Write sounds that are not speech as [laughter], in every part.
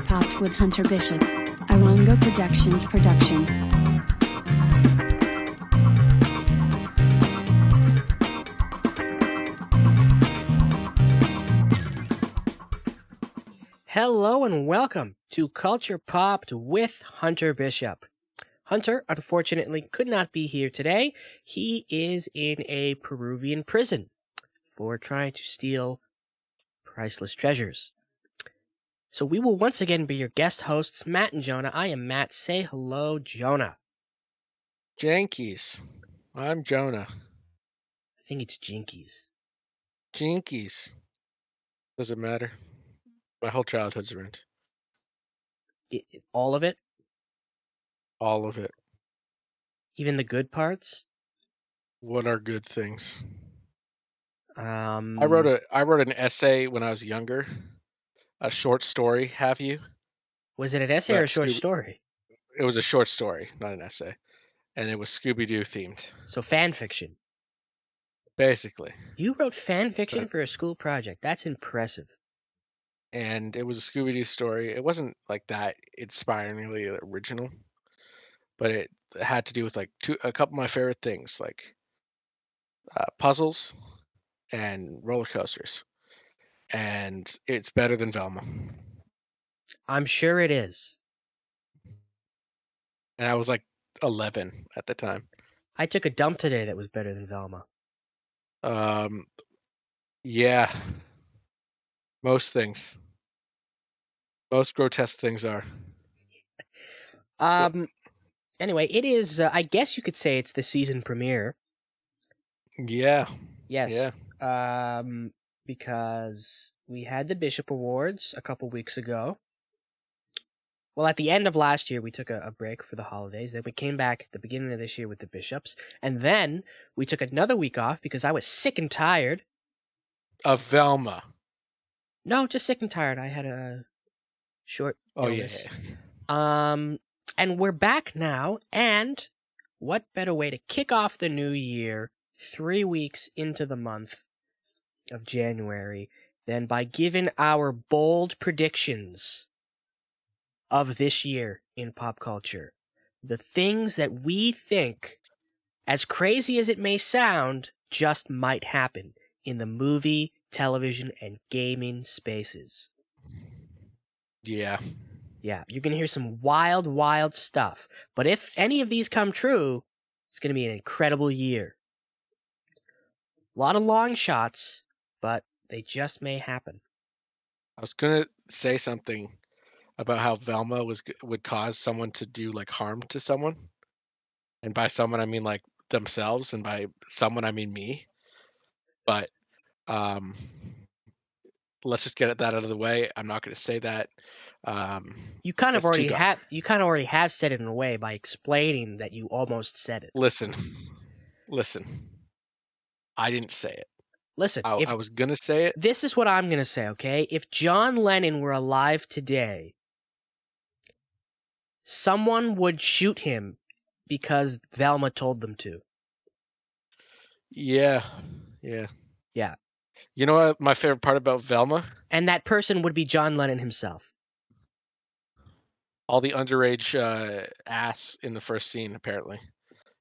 Pop with Hunter Bishop. Iwango Productions production. Hello and welcome to Culture Popped with Hunter Bishop. Hunter, unfortunately, could not be here today. He is in a Peruvian prison for trying to steal priceless treasures. So we will once again be your guest hosts, Matt and Jonah. I am Matt. Say hello, Jonah. Jankies. I'm Jonah. I think it's Jinkies. Jinkies. Doesn't matter. My whole childhood's ruined. I- all of it, All of it. even the good parts. What are good things? Um, I wrote a I wrote an essay when I was younger. A short story, have you? Was it an essay or a short do- story? It was a short story, not an essay. And it was Scooby Doo themed. So fan fiction. Basically. You wrote fan fiction Right. for a school project. That's impressive. And it was a Scooby Doo story. It wasn't like that inspiringly original. But it had to do with like two a couple of my favorite things, like uh, puzzles and roller coasters. And it's better than Velma. I'm sure it is. And I was like 11 at the time. I took a dump today that was better than Velma. Um, yeah, most things, most grotesque things are. Um. Anyway, it is. Uh, I guess you could say it's the season premiere. Yeah, Yes. yeah. Um. Because we had the Bishop Awards a couple weeks ago. Well, at the end of last year, we took a, a break for the holidays. Then we came back at the beginning of this year with the Bishops. And then we took another week off because I was sick and tired. Of Velma. No, just sick and tired. I had a short Oh yeah. Um, and we're back now. And what better way to kick off the new year three weeks into the month of January than by giving our bold predictions of this year in pop culture? The things that we think, as crazy as it may sound, just might happen in the movie, television, and gaming spaces. Yeah. Yeah, you're going to hear some wild, wild stuff. But if any of these come true, it's going to be an incredible year. A lot of long shots, but they just may happen. I was gonna say something about how Velma was would cause someone to do like harm to someone, and by someone I mean like themselves, and by someone I mean me. But um, let's just get that out of the way. I'm not going to say that. Um, You kind of already have you kind of already have said it in a way by explaining that you almost said it. listen, listen. I didn't say it. Listen, I, if I was gonna say it. this is what I'm going to say, okay? If John Lennon were alive today, someone would shoot him because Velma told them to. Yeah, yeah, Yeah. You know what? My favorite part about Velma, And that person would be John Lennon himself. all the underage uh, ass in the first scene. Apparently,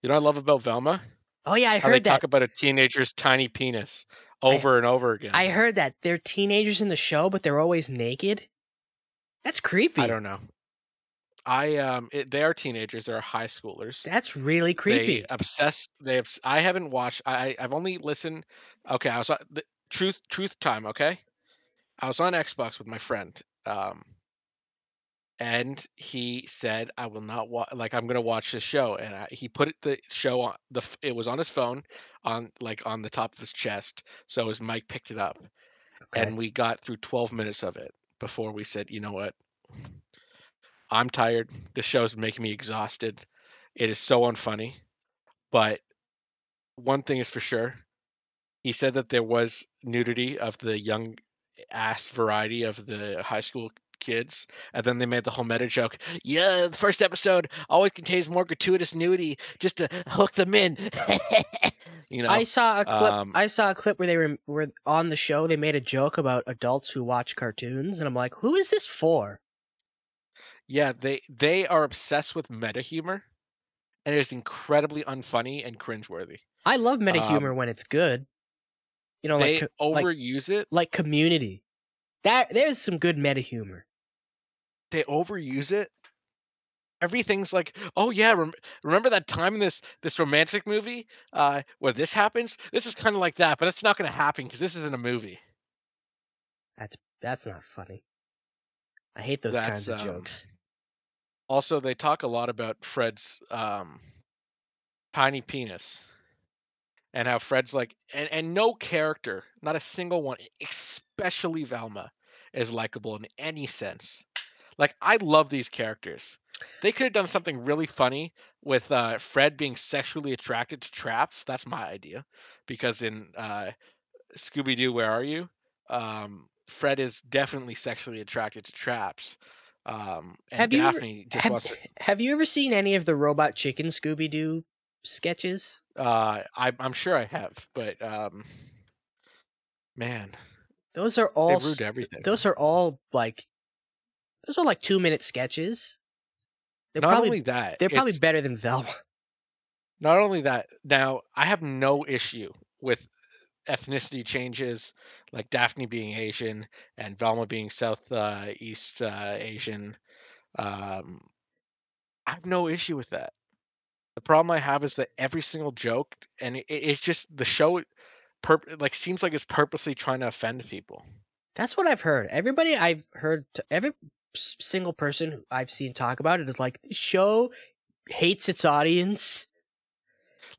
you know what I love about Velma. Oh yeah, I How they heard that. talk about a teenager's tiny penis over and over again. I heard that they're teenagers in the show, but they're always naked. That's creepy. I don't know. I um, it, they are teenagers. They're high schoolers. That's really creepy. They obsess. They. Obs- I haven't watched. I. I've only listened. Okay, I was on the truth. Truth time. Okay, I was on Xbox with my friend. Um, and he said, "I will not watch. Like I'm gonna watch this show." And I, he put it, the show on the. It was on his phone, on like on the top of his chest. So his mic picked it up, Okay. and we got through 12 minutes of it before we said, "You know what? I'm tired. This show is making me exhausted. It is so unfunny." But one thing is for sure. He said that there was nudity of the young ass variety of the high school kids, and then they made the whole meta joke. Yeah, the first episode always contains more gratuitous nudity just to hook them in. [laughs] you know, I saw a clip. um, I saw a clip where they were were on the show. They made a joke about adults who watch cartoons, and I'm like, who is this for? Yeah, they they are obsessed with meta humor, and it is incredibly unfunny and cringeworthy. I love meta Um, humor when it's good. You know, they like co- like overuse it. like Community. That there's some good meta humor. They overuse it. Everything's like, oh yeah, rem- remember that time in this this romantic movie uh, where this happens? This is kind of like that, but it's not going to happen because this isn't a movie. That's that's not funny. I hate those kinds of um, jokes. Also, they talk a lot about Fred's um, tiny penis and how Fred's like, and, and no character, not a single one, especially Velma, is likable in any sense. Like, I love these characters. They could have done something really funny with uh, Fred being sexually attracted to traps. That's my idea. Because in uh, Scooby Doo, Where Are You? Um, Fred is definitely sexually attracted to traps. Um, and Have you ever- Daphne just Have, wants to. [laughs] have you ever seen any of the Robot Chicken Scooby Doo sketches? Uh, I, I'm sure I have, but um, man, Those are all everything. those are all like those are like two minute sketches. They're not probably only that, they're probably better than Velma. [laughs] not only that. Now, I have no issue with ethnicity changes, like Daphne being Asian and Velma being South uh, East uh, Asian. Um, I have no issue with that. The problem I have is that every single joke, and it, it's just the show, like seems like it's purposely trying to offend people. That's what I've heard. Everybody I've heard, every single person who I've seen talk about it is like, the show hates its audience.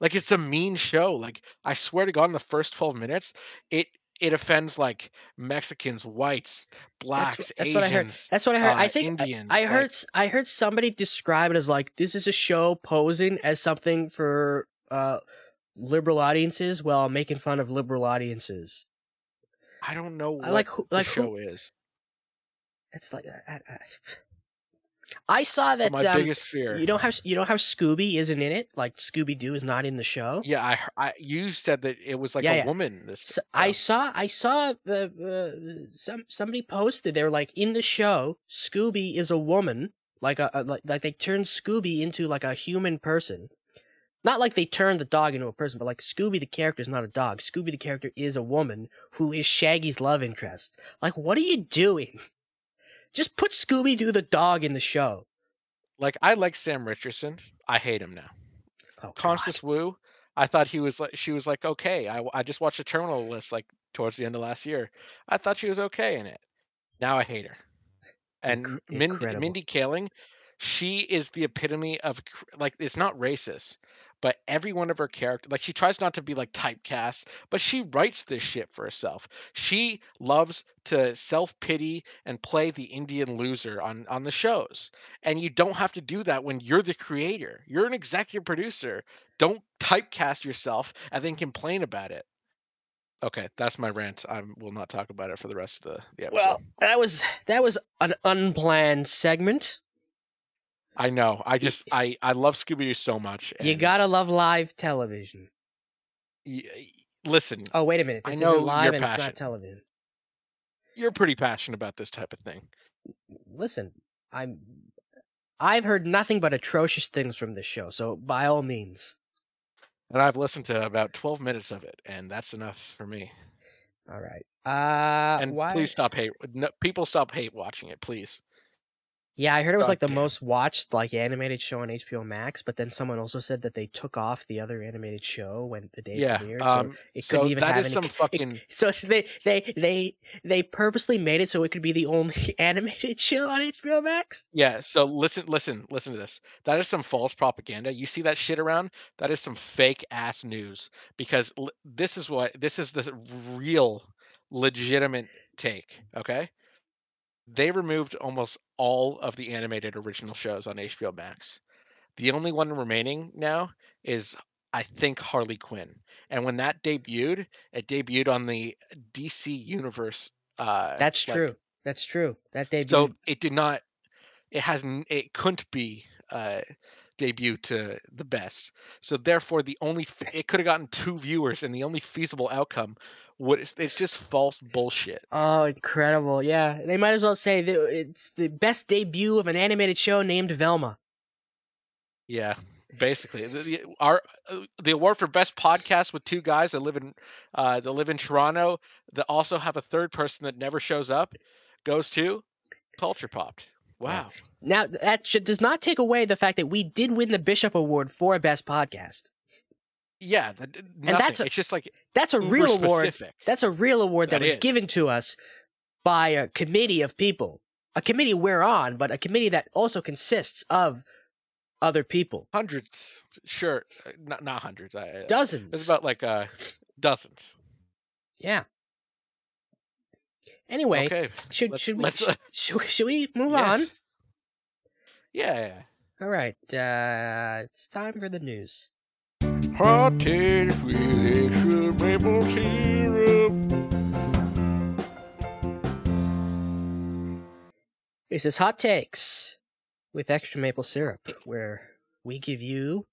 like it's a mean show like i swear to god in the first 12 minutes it it offends like mexicans whites blacks that's, that's asians what I heard. That's what I heard. I uh, think I- Indians, I, like- heard I heard somebody describe it as like this is a show posing as something for uh liberal audiences while making fun of liberal audiences. i don't know what I like who- the like who- show is It's like I, I, I saw that my um, biggest fear you know how you know how Scooby isn't in it. Like Scooby Doo is not in the show. yeah I, I you said that it was like Yeah, a yeah. woman this S I saw I saw the uh, some somebody posted they were like in the show Scooby is a woman like a, a like like they turned Scooby into like a human person. Not like they turned the dog into a person, but like Scooby the character is not a dog. Scooby the character is a woman who is Shaggy's love interest. Like what are you doing? Just put Scooby Doo the dog in the show. like i like sam richardson. I hate him now. Oh, God. constance wu i thought he was like she was like okay. I, I just watched the terminal list like towards the end of last year. I thought she was okay in it. Now i hate her. And Inc- incredible. mindy kaling she is the epitome of like it's not racist but every one of her characters like she tries not to be like typecast but she writes this shit for herself. She loves to self-pity and play the indian loser on on the shows and you don't have to do that when you're the creator. You're an executive producer. Don't typecast yourself and then complain about it. Okay that's my rant. I will not talk about it for the rest of the, the episode. Well, that was that was an unplanned segment. I know. I just I I love Scooby Doo so much. You gotta love live television. y- listen. Oh wait a minute, I know live and it's not television. You're pretty passionate about this type of thing. Listen, I'm I've heard nothing but atrocious things from this show, so by all means. And I've listened to about 12 minutes of it, and that's enough for me. All right. Uh and why please stop hate. No, people stop hate watching it, please. Yeah, I heard it was God like the damn. most watched like animated show on HBO Max, but then someone also said that they took off the other animated show when the day Yeah. premiered, so Um. it couldn't even that have is any some [laughs] fucking. So they they they they purposely made it so it could be the only [laughs] animated show on HBO Max. Yeah. So listen, listen, listen to this. That is some false propaganda. You see that shit around? That is some fake ass news. Because l- this is what this is the real, legitimate take. Okay. They removed almost all of the animated original shows on HBO Max. The only one remaining now is I think Harley Quinn. And when that debuted, it debuted on the DC Universe. Uh, That's like, true. That's true. That debuted. So it did not. It hasn't. It couldn't be uh, debut to the best. So therefore, the only it could have gotten two viewers, and the only feasible outcome what it's, it's just false bullshit. Oh, incredible! Yeah, they might as well say it's the best debut of an animated show named Velma. Yeah, basically, the, the, our uh, the award for best podcast with two guys that live in uh, that live in Toronto that also have a third person that never shows up goes to Culture Popped. Wow. Now that should, does not take away the fact that we did win the Bishop Award for best podcast. Yeah, that, And that's a- it's just like That's a real award. specific. That's a real award that, That was is. given to us by a committee of people. A committee we're on, but a committee that also consists of other people. hundreds. Sure, uh, not not hundreds. Dozens. It's about like uh dozens. yeah. Anyway, okay. should let's- should we should, uh, should, we- should we move yeah. on? Yeah. yeah. All right. Uh, it's time for the news. Hot takes with extra maple syrup. This is Hot Takes with extra maple syrup, where we give you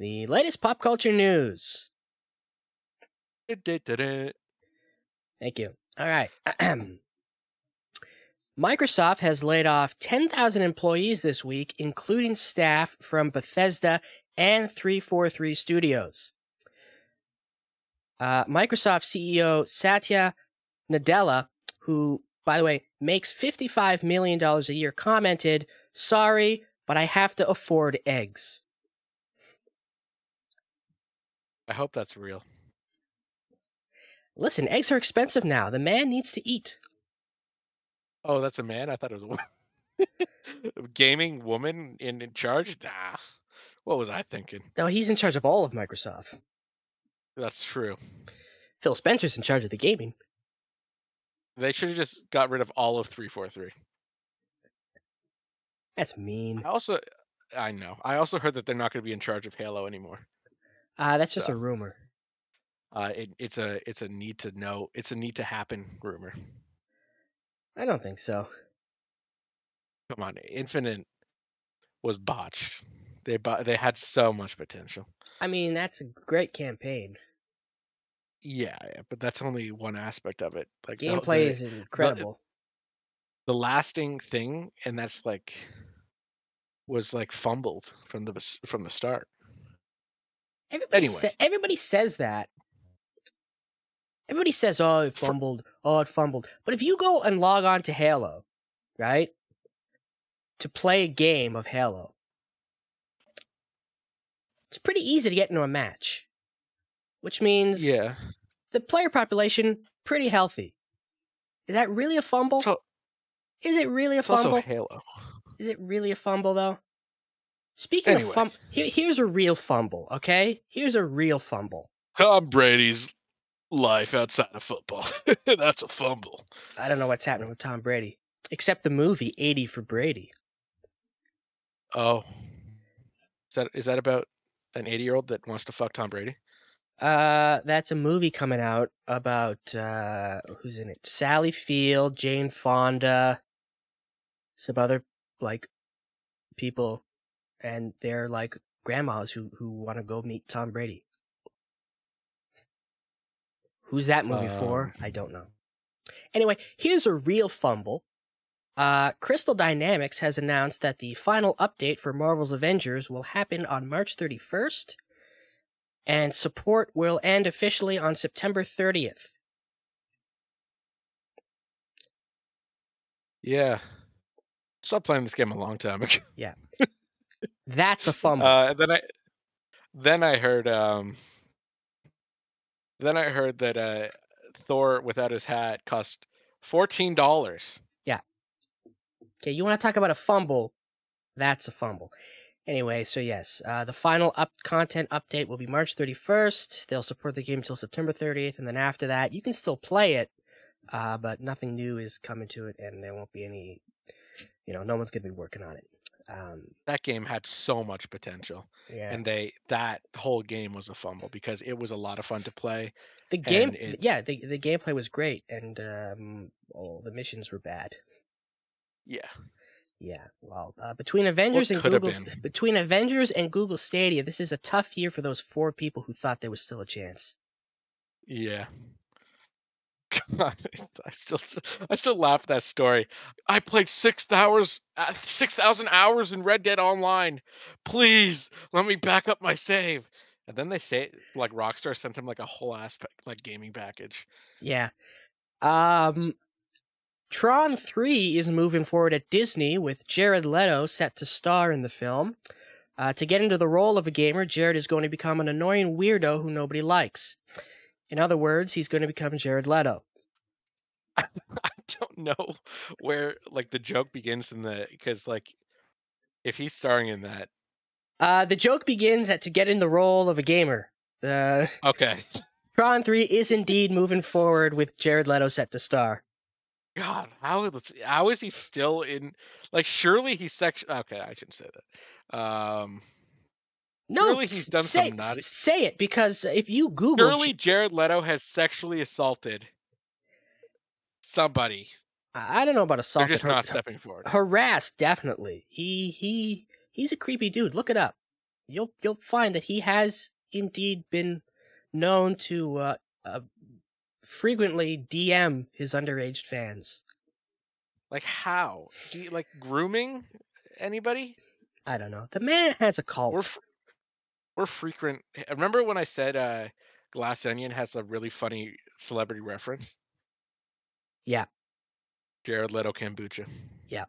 the latest pop culture news. Thank you. All right. [clears throat] Microsoft has laid off 10,000 employees this week, including staff from Bethesda and 343 Studios. Uh, Microsoft CEO Satya Nadella, who, by the way, makes $55 million a year, commented, Sorry, but I have to afford eggs. I hope that's real. Listen, eggs are expensive now. The man needs to eat. Oh, that's a man. I thought it was a woman. [laughs] Gaming woman in, in charge. Nah. What was I thinking? No, he's in charge of all of Microsoft. That's true. Phil Spencer's in charge of the gaming. They should have just got rid of all of 343. That's mean. I also, I know. I also heard that they're not going to be in charge of Halo anymore. Uh, that's just So. a rumor. Uh, it, it's a it's a need to know. It's a need to happen rumor. I don't think so. Come on, Infinite was botched. They bo- they had so much potential. I mean, that's a great campaign. Yeah, yeah, but that's only one aspect of it. Like the- Gameplay the, is incredible. the lasting thing, and that's like was like fumbled from the from the start. Everybody, anyway. sa- everybody says that. Everybody says, "Oh, it fumbled. Oh, it fumbled." But if you go and log on to Halo, right, to play a game of Halo, it's pretty easy to get into a match, which means Yeah, the player population pretty healthy. Is that really a fumble? So- Is it really a it's also? Halo. Is it really a fumble though? Speaking Anyway. of fumble, here, here's a real fumble. Okay, here's a real fumble. Tom Brady's life outside of football. [laughs] that's a fumble. I don't know what's happening with Tom Brady, except the movie "80 for Brady." Oh, is that is that about an eighty year old that wants to fuck Tom Brady? Uh, that's a movie coming out about uh, who's in it? Sally Field, Jane Fonda, some other like people, and they're like grandmas who who want to go meet Tom Brady. Who's that movie for? Um. I don't know. Anyway, here's a real fumble. Uh, Crystal Dynamics has announced that the final update for Marvel's Avengers will happen on March 31st, and support will end officially on September 30th. Yeah, stopped playing this game a long time ago. [laughs] Yeah. That's a fumble. Uh, then I, then I heard, um, then I heard that uh, Thor without his hat cost fourteen dollars. Okay, you want to talk about a fumble? That's a fumble. Anyway, so yes, uh, the final up content update will be March 31st. They'll support the game until September 30th, and then after that, you can still play it, uh, but nothing new is coming to it, and there won't be any. You know, no one's gonna be working on it. Um, That game had so much potential, yeah, and they that whole game was a fumble because it was a lot of fun to play. the game, it- yeah, the the gameplay was great, and um, oh, the missions were bad. Yeah, Yeah, well, uh, between Avengers and Google's between Avengers and Google Stadia, this is a tough year for those four people who thought there was still a chance. Yeah. [laughs] God, I still I still laugh at that story. I played six hours, uh, six thousand hours in Red Dead Online. Please let me back up my save. And then they say like Rockstar sent him like a whole ass like gaming package. Yeah. Um Tron 3 is moving forward at Disney with Jared Leto set to star in the film. Uh, to get into the role of a gamer, Jared is going to become an annoying weirdo who nobody likes. In other words, he's going to become Jared Leto. [laughs] I don't know where like the joke begins in the because like if he's starring in that. Uh, the joke begins at to get in the role of a gamer. Uh, Okay. [laughs] Tron 3 is indeed moving forward with Jared Leto set to star. God, how is how is he still in? Like, surely he's sex. Okay, I shouldn't say that. Um, No, Surely he's done say, some naughty- say it because if you Google surely Jared Leto has sexually assaulted somebody. I I don't know about assault. They're just not har- stepping forward. harassed, definitely. He he he's a creepy dude. Look it up. You'll you'll find that he has indeed been known to uh, uh, frequently DM his underage fans. Like how? He like grooming anybody? I don't know. The man has a cult. We're we're frequent. Remember when I said uh, Glass Onion has a really funny celebrity reference? Yeah. Jared Leto kombucha. Yeah.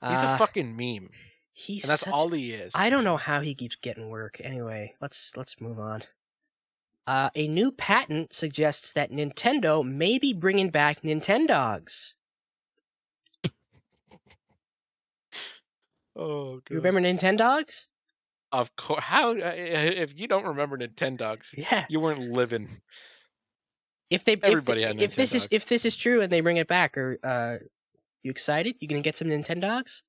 He's Uh, a fucking meme, he's and that's such- all he is. I don't know how he keeps getting work. Anyway, let's let's move on. Uh, a new patent suggests that Nintendo may be bringing back Nintendogs. [laughs] Oh, You remember Nintendogs? Of course. How uh, if you don't remember Nintendogs, Yeah. you weren't living. If they if, Everybody had if this is if this is true and they bring it back, are uh, you excited? You gonna get some Nintendogs?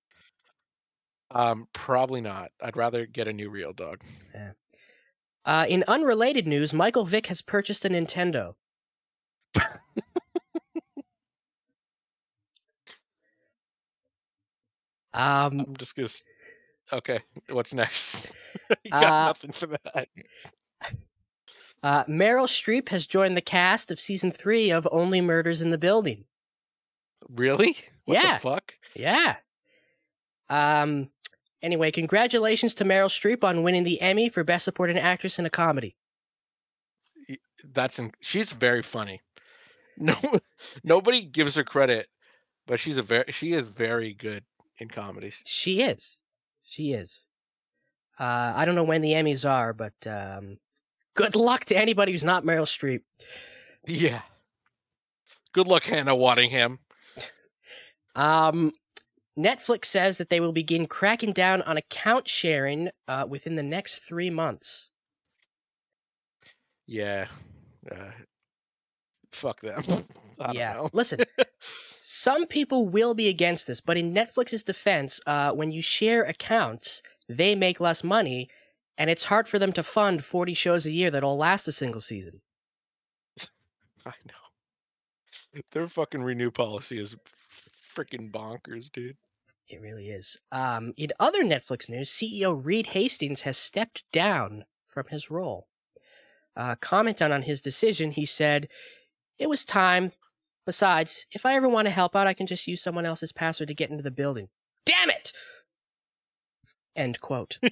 Um, probably not. I'd rather get a new real dog. Uh, in unrelated news, Michael Vick has purchased a Nintendo. um, I'm just gonna. Okay, what's next? [laughs] you got Uh, nothing for that. uh, Meryl Streep has joined the cast of season three of Only Murders in the Building. Really? What Yeah. the fuck? Yeah. Um. Anyway, congratulations to Meryl Streep on winning the Emmy for Best Supporting Actress in a Comedy. That's in, she's very funny. [laughs] No, nobody gives her credit, but she's a very she is very good in comedies. She is. She is. Uh, I don't know when the Emmys are, but um, good luck to anybody who's not Meryl Streep. Yeah. Good luck, Hannah Waddingham. [laughs] Um, Netflix says that they will begin cracking down on account sharing uh, within the next three months. Yeah. Uh, fuck them. [laughs] I don't yeah. know. Listen, [laughs] some people will be against this, but in Netflix's defense, uh, when you share accounts, they make less money, and it's hard for them to fund 40 shows a year that'll last a single season. [laughs] I know. Their fucking renew policy is freaking bonkers, dude. It really is. Um, in other Netflix news, CEO Reed Hastings has stepped down from his role. Uh, commenting on his decision, he said, It was time. Besides, if I ever want to help out, I can just use someone else's password to get into the building. Damn it! End quote. [laughs]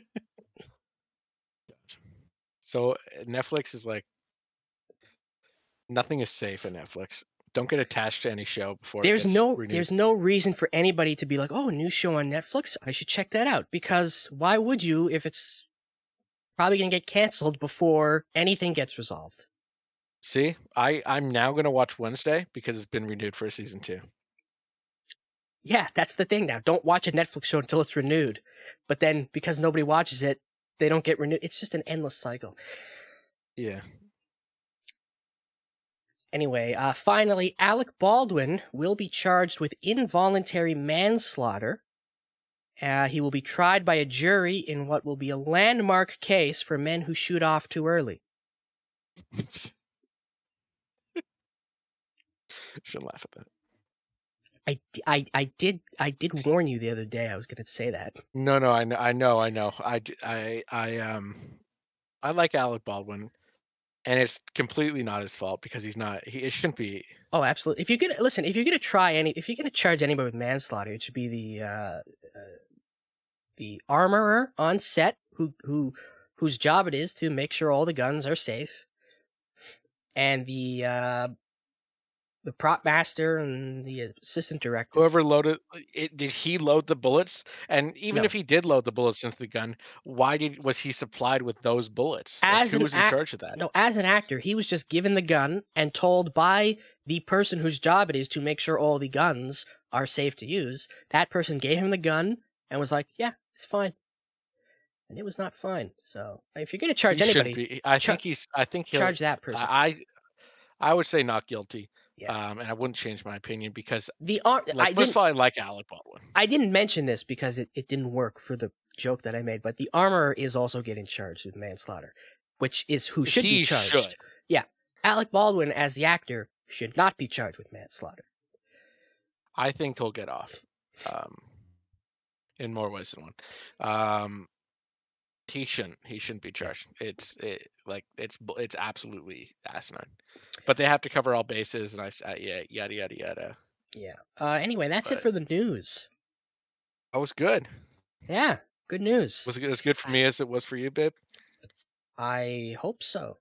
So uh, Netflix is like nothing is safe at Netflix. Don't get attached to any show before it there's gets no renewed. there's no reason for anybody to be like, oh, a new show on Netflix, I should check that out. Because why would you if it's probably gonna get canceled before anything gets resolved? See, I I'm now gonna watch Wednesday because it's been renewed for season two. Yeah, that's the thing now. Don't watch a Netflix show until it's renewed. But then because nobody watches it, they don't get renewed. It's just an endless cycle. Yeah. Anyway, uh, finally, Alec Baldwin will be charged with involuntary manslaughter. Uh, he will be tried by a jury in what will be a landmark case for men who shoot off too early. [laughs] Shouldn't laugh at that. I, I, I did I did warn you the other day I was going to say that. No, no, I know, I know, I know. I, I, I, um, I like Alec Baldwin. And it's completely not his fault because he's not. He it shouldn't be. Oh, absolutely. If you're gonna listen, if you're gonna try any, if you're gonna charge anybody with manslaughter, it should be the uh, uh, the armorer on set who who whose job it is to make sure all the guns are safe, and the uh, the prop master and the assistant director. Whoever loaded uh, it, did he load the bullets? And even No. if he did load the bullets into the gun, why did was he supplied with those bullets? Like, As who an was in charge of that? No, as an actor, he was just given the gun and told by the person whose job it is to make sure all the guns are safe to use. That person gave him the gun and was like, "Yeah, it's fine," and it was not fine. So, if you're gonna charge He anybody. I char- think he's. I think he'll. charge that person. I, I would say not guilty. Yeah. Um, and I wouldn't change my opinion because, the ar- like, I first of all, I like Alec Baldwin. I didn't mention this because it, it didn't work for the joke that I made, but the armor is also getting charged with manslaughter, which is who should He be charged. should. Yeah. Alec Baldwin, as the actor, should not be charged with manslaughter. I think he'll get off. Um, in more ways than one. Um, he shouldn't. He shouldn't be charged. It's it, like it's it's absolutely asinine. But they have to cover all bases, and I uh, yeah yada yada yada. Yeah. Uh, anyway, that's it for the news. That was good. Yeah. Good news. Was it as good for me as it was for you, babe? I hope so.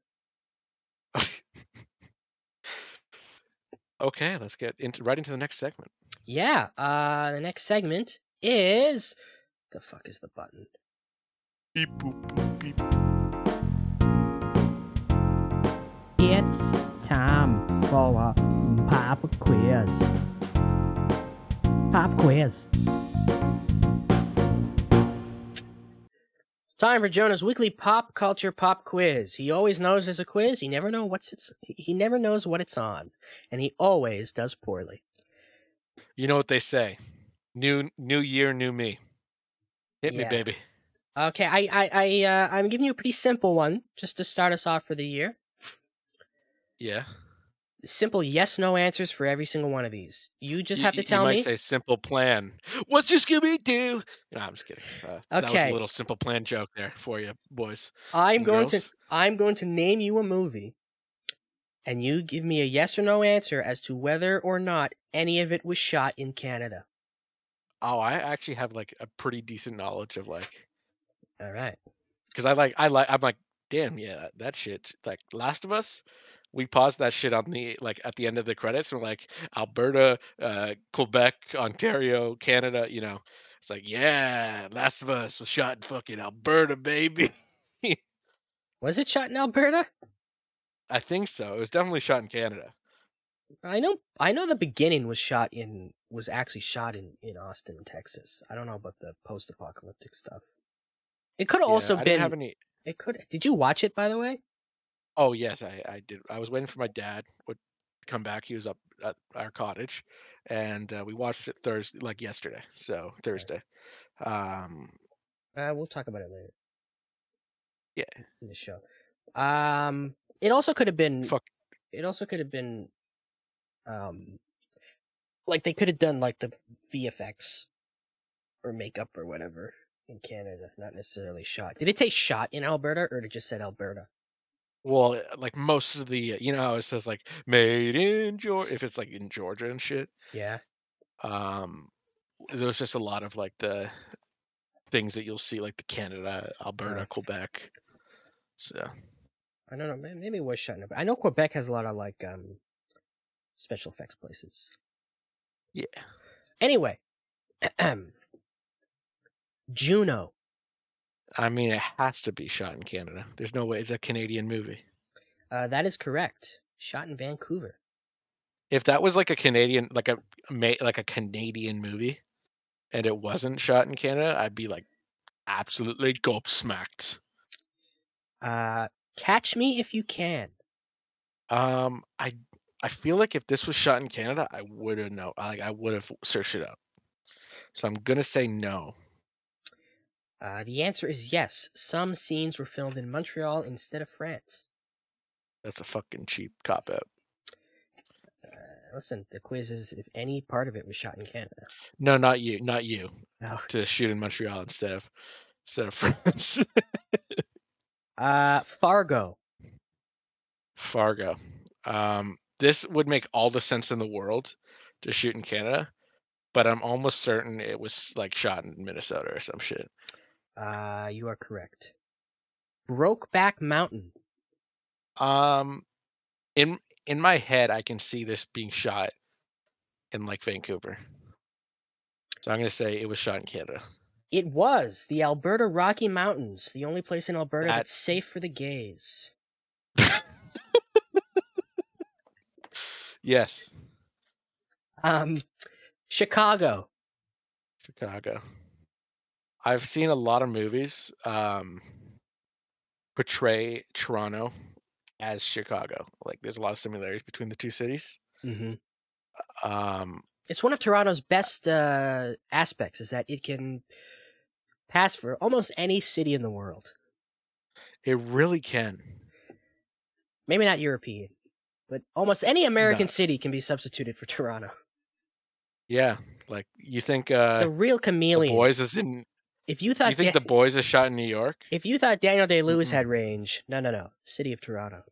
okay, let's get into right into the next segment. Yeah. Uh, the next segment is the fuck is the button? Beep boop boop beep. It's time for a pop quiz. Pop quiz. It's time for Jonah's weekly pop culture pop quiz. He always knows there's a quiz. He never know what's it's. He never knows what it's on, and he always does poorly. You know what they say? New new year, new me. Hit me, Yeah. baby. Okay, I I I uh, I'm giving you a pretty simple one just to start us off for the year. Yeah. Simple yes no answers for every single one of these. You just You- have to tell you might me. say simple plan. What's your Scooby Doo? No, I'm just kidding. Uh, That was a little simple plan joke there for you, boys. I'm going to. I'm going to name you a movie, and you give me a yes or no answer as to whether or not any of it was shot in Canada. Oh, I actually have like a pretty decent knowledge of like, All right. because I like I like I'm like, damn, yeah, that shit. Like Last of Us, we paused that shit on the like at the end of the credits. And we're like Alberta, uh, Quebec, Ontario, Canada. You know, it's like yeah, Last of Us was shot in fucking Alberta, baby. [laughs] Was it shot in Alberta? I think so. It was definitely shot in Canada. I know I know the beginning was shot in was actually shot in in Austin, Texas. I don't know about the post-apocalyptic stuff. It could have Yeah, also I been any. It could. Did you watch it by the way? Oh yes, I, I did. I was waiting for my dad would come back. He was up at our cottage, and uh, we watched it Thursday, like yesterday. So Thursday. Um, Uh, we'll talk about it later. Yeah. In the show. Um, it also could have been. fuck. It also could have been. Um, like they could have done like the VFX, or makeup or whatever in Canada, not necessarily shot. Did it say shot in Alberta or did it just said Alberta? Well, uh, like most of the, you know, how it says like made in Georgia. If it's like in Georgia and shit, Yeah. um, there's just a lot of like the things that you'll see, like the Canada, Alberta, Yeah. Quebec. So I don't know. Maybe it was shot in. Alberta. I know Quebec has a lot of like um, special effects places. yeah, Anyway, [clears throat] Juno. I mean, it has to be shot in Canada. There's no way it's a Canadian movie. Uh, that is correct. Shot in Vancouver. if that was like a Canadian, like a ma- like a Canadian movie, and it wasn't shot in Canada, I'd be like absolutely gobsmacked. Uh, Catch Me If You Can. Um, I I feel like if this was shot in Canada, I would have know. Like I would have searched it up. So I'm gonna say no. Uh, the answer is yes. Some scenes were filmed in Montreal instead of France. That's a fucking cheap cop out. Uh, listen, the quiz is if any part of it was shot in Canada. No, not you, not you. No. To shoot in Montreal instead of instead of [laughs] France. Uh, Fargo. Fargo. Um, this would make all the sense in the world to shoot in Canada, but I'm almost certain it was like shot in Minnesota or some shit. Uh, you are correct. Brokeback Mountain. Um, in in my head, I can see this being shot in like Vancouver. So I'm gonna say it was shot in Canada. It was the Alberta Rocky Mountains, the only place in Alberta That- that's safe for the gays. [laughs] Yes, Um, Chicago. Chicago. I've seen a lot of movies um, portray Toronto as Chicago. Like, there's a lot of similarities between the two cities. Mm-hmm. Um, It's one of Toronto's best uh, aspects is that it can pass for almost any city in the world. it really can. Maybe not European, but almost any American No. city can be substituted for Toronto. Yeah, like you think It's uh, a real the chameleon. boys is in. If you thought You think Da- the boys are shot in New York? if you thought Daniel Day Lewis Mm-mm. had range, no, no, no, city of Toronto.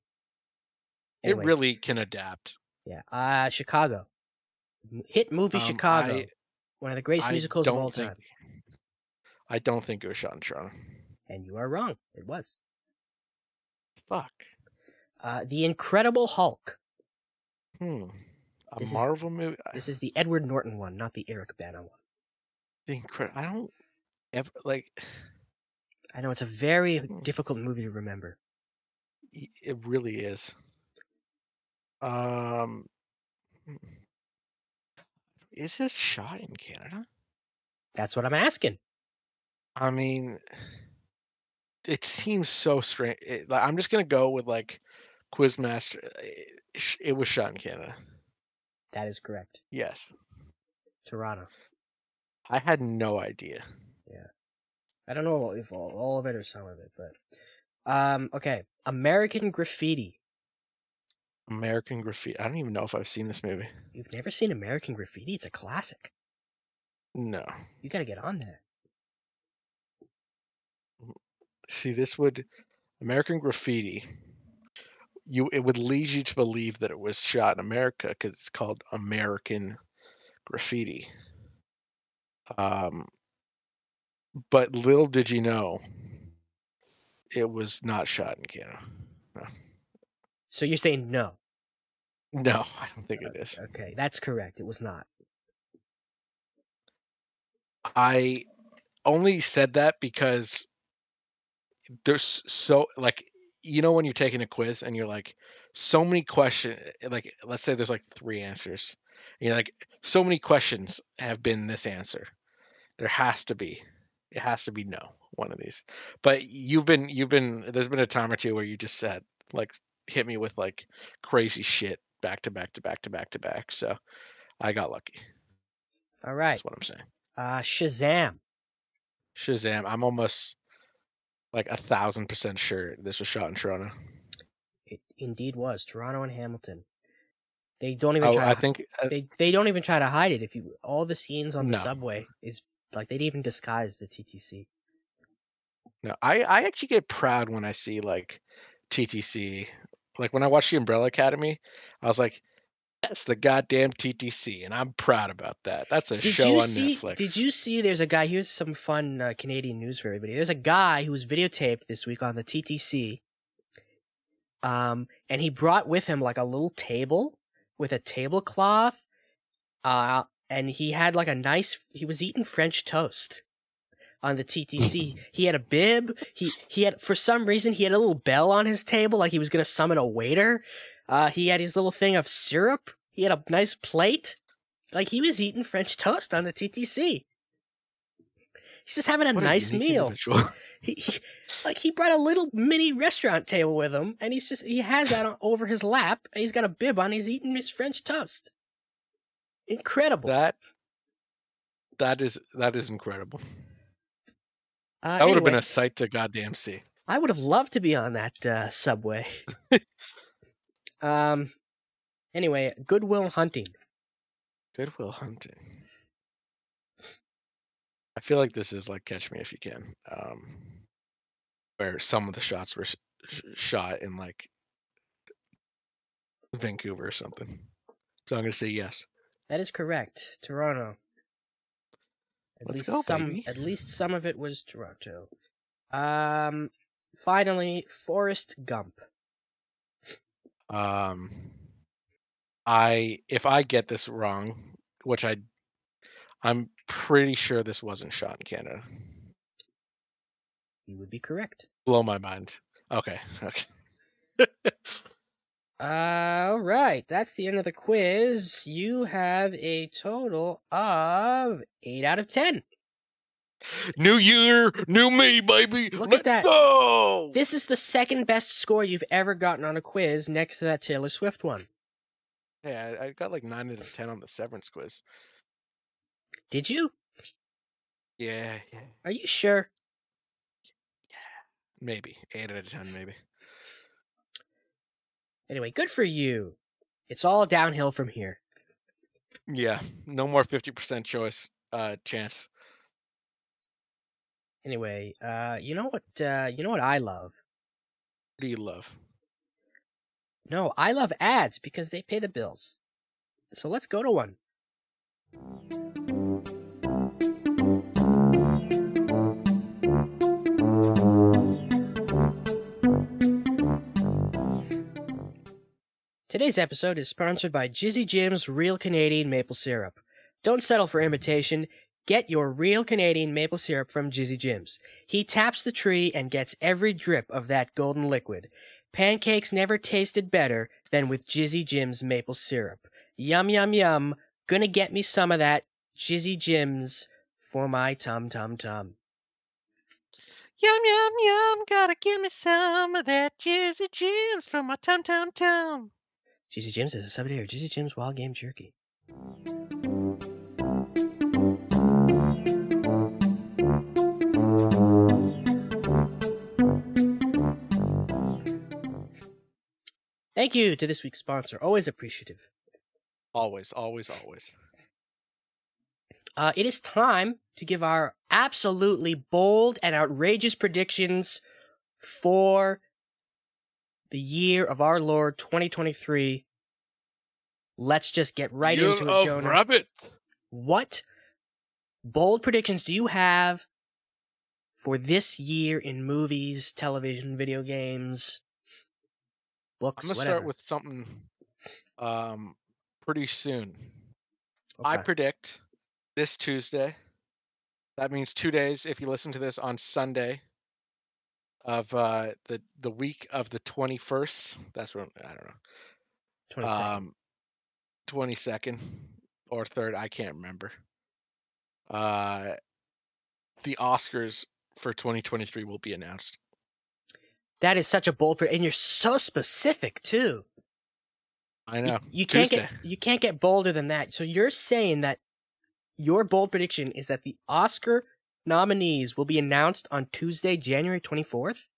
Anyway, It really can adapt. yeah. Uh Chicago, hit movie Um, Chicago, I- one of the greatest I musicals of all think- time. I don't think it was shot in Toronto. And you are wrong. It was. Fuck. Uh, the Incredible Hulk. Hmm. A This is- Marvel movie. This is the Edward Norton one, not the Eric Bana one. The incredible. I don't ever like. I know it's a very Hmm. difficult movie to remember. It really is. Um. hmm. Is this shot in Canada? That's what I'm asking. I mean, it seems so strange. It, like, I'm just gonna go with like Quizmaster. It, it was shot in Canada. That is correct. Yes, Toronto. I had no idea. I don't know if all, all of it or some of it, but um, okay. American Graffiti. American Graffiti. I don't even know if I've seen this movie. You've never seen American Graffiti? It's a classic. No. You got to get on there. See, this would American Graffiti. You it would lead you to believe that it was shot in America because it's called American Graffiti. Um, but little did you know, it was not shot in Canada. So you're saying no? No, I don't think it is. Okay, that's correct. It was not. I only said that because there's so like you know when you're taking a quiz and you're like so many questions eh, like let's say there's like three answers and you're like so many questions have been this answer there has to be it has to be no one of these but you've been you've been there's been a time or two where you just said like hit me with like crazy shit back to back to back to back to back so i got lucky All right. that's what i'm saying Uh, Shazam. Shazam. I'm almost like a thousand percent sure this was shot in Toronto. It indeed was Toronto and Hamilton. They don't even Oh, try. I to, think uh, they they don't even try to hide it. If you all the scenes on the No. subway is like they'd even disguise the TTC. no. I I actually get proud when I see like TTC. Like when I watched the Umbrella Academy, I was like, "That's the goddamn TTC," and I'm proud about that. That's a Did show you on see? Netflix. Did you see? There's a guy. Here's some fun uh, Canadian news for everybody. There's a guy who was videotaped this week on the TTC. Um, and he brought with him like a little table with a tablecloth. Uh, and he had like a nice. He was eating French toast on the TTC. [laughs] he had a bib. He he had for some reason he had a little bell on his table, like he was gonna summon a waiter. Uh, he had his little thing of syrup. He had a nice plate. Like he was eating French toast on the TTC. He's just having a What nice unique meal. [laughs] He, he, like he brought a little mini restaurant table with him, and he's just he has that on, over his lap, and he's got a bib on. He's eating his French toast. Incredible. that that is that is incredible. Uh, That would have been a sight to goddamn see. I would have loved to be on that uh, subway. [laughs] um. Anyway, Good Will Hunting. Good Will Hunting. I feel like this is like Catch Me If You Can, um, where some of the shots were sh- sh- shot in like Vancouver or something. So I'm gonna say yes. That is correct. Toronto. At Let's least go, some baby. at least some of it was Toronto. Um finally, Forrest Gump. Um, I if I get this wrong, which I, I'm pretty sure this wasn't shot in Canada. You would be correct. Blow my mind. Okay, okay. [laughs] All right, that's the end of the quiz. You have a total of 8 out of 10. new year, new me, baby. Look at Let's that. Go! This is the second best score you've ever gotten on a quiz next to that Taylor Swift one. Yeah, I I got like nine out of ten on the Severance quiz. Did you? Yeah, yeah, Are you sure? Yeah, maybe eight out of ten, maybe. Anyway, good for you. It's all downhill from here. Yeah, no more fifty percent choice uh chance. Anyway, uh you know what uh you know what I love? What do you love? No, I love ads because they pay the bills. So let's go to one. Today's episode is sponsored by Jizzy Jim's Real Canadian Maple Syrup. Don't settle for imitation. Get your real Canadian maple syrup from Jizzy Jim's. He taps the tree and gets every drip of that golden liquid. Pancakes never tasted better than with Jizzy Jim's maple syrup. Yum, yum, yum. Gonna get me some of that Jizzy Jim's for my tum tum tum. Yum yum yum, gotta give me some of that Jizzy Jim's for my tum tum tum. Jizzy Jim's is a subsidiary of Jizzy Jim's Wild Game Jerky. Thank you to this week's sponsor. Always appreciative. Always, always, always. Uh, it is time to give our absolutely bold and outrageous predictions for the year of our Lord 2023. Let's just get right Year into it, Jonah. Rabbit. What bold predictions do you have for this year in movies, television, video games, books, I'm gonna whatever? start with something um pretty soon. I predict this Tuesday. That means two days if you listen to this on Sunday of uh the the week of the 21st. That's what I don't know. 22nd. Um 22nd or 3rd, I can't remember. Uh the Oscars for 2023 will be announced. that is such a bold prediction, and you're so specific too. I know. You, can't get you can't get bolder than that. So you're saying that your bold prediction is that the Oscar nominees will be announced on Tuesday, January 24th?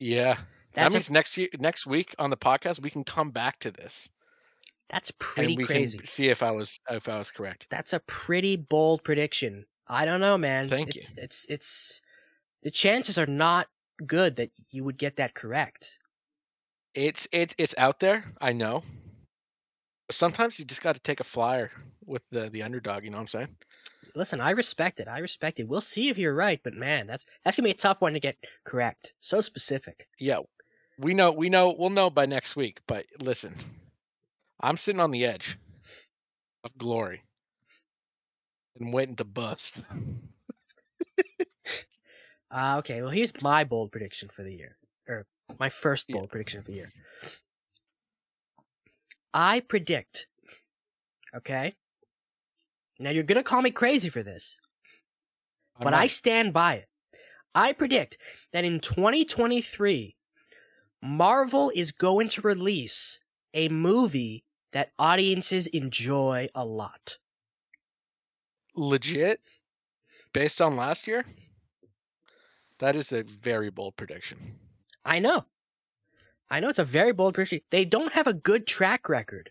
Yeah. that means a, next year next week on the podcast we can come back to this. that's pretty and we crazy. can see if I was if I was correct. That's a pretty bold prediction. I don't know, man. Thank it's, you. It's it's the chances are not good that you would get that correct. It's it's it's out there, I know. Sometimes you just got to take a flyer with the the underdog, you know what I'm saying? Listen, I respect it. I respect it. We'll see if you're right, but man, that's that's gonna be a tough one to get correct. So specific. Yeah. We know we know we'll know by next week, but listen. I'm sitting on the edge of glory and waiting to bust. Uh, [laughs] okay, well, here's my bold prediction for the year, or my first Yeah. bold prediction for the year. I predict, okay? Now, you're going to call me crazy for this, I'm but not- I stand by it. I predict that in 2023, Marvel is going to release a movie that audiences enjoy a lot. legit based on last year. That is a very bold prediction. I know. I know it's a very bold prediction. They don't have a good track record.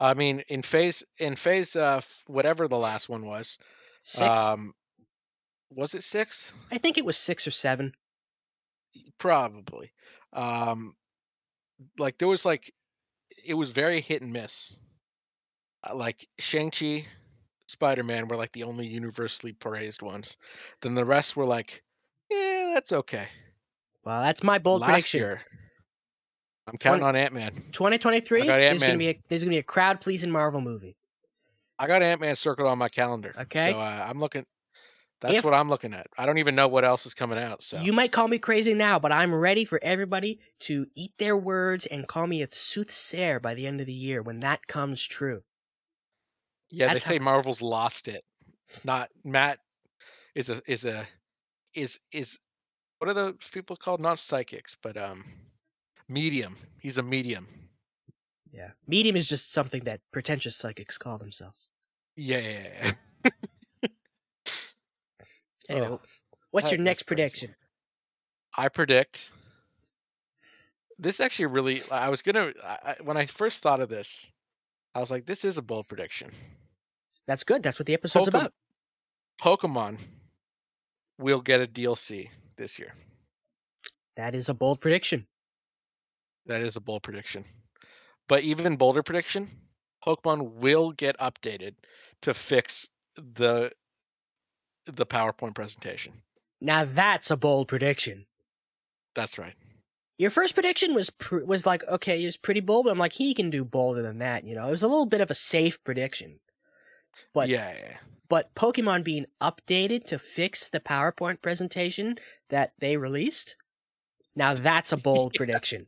I mean, in phase in phase uh whatever the last one was, Six. um was it 6? I think it was six or seven. probably um like there was like it was very hit and miss. Uh, Like Shang Chi, Spider Man were like the only universally praised ones. Then the rest were like, yeah, that's okay. Well, that's my bold Last prediction. year, I'm counting Twenty- on Ant Man. 2023 I got there's gonna Ant-Man. be a there's gonna be a crowd pleasing Marvel movie. I got Ant Man circled on my calendar. Okay. So uh, I'm looking. That's If- what I'm looking at. I don't even know what else is coming out. So You might call me crazy now, but I'm ready for everybody to eat their words and call me a soothsayer by the end of the year when that comes true. yeah, they say how- Marvel's lost it. Not Matt is a is a is is what are those people called? Not psychics, but um, medium. He's a medium. Yeah. Medium is just something that pretentious psychics call themselves. Yeah, yeah, yeah, yeah. [laughs] Anyway, Oh, what's your next that's crazy. prediction? I predict. This actually really. I was gonna I, I- when I first thought of this, I was like, "This is a bold prediction." That's good. That's what the episode's Pokem- about. Pokemon will get a DLC this year. That is a bold prediction. That is a bold prediction. But even bolder prediction, Pokemon will get updated to fix the the PowerPoint presentation. Now that's a bold prediction. That's right. Your first prediction was pr- was like okay, it was pretty bold. But I'm like he can do bolder than that. You know, it was a little bit of a safe prediction. But yeah, yeah, yeah. but Pokemon being updated to fix the PowerPoint presentation that they released. Now that's a bold [laughs] prediction.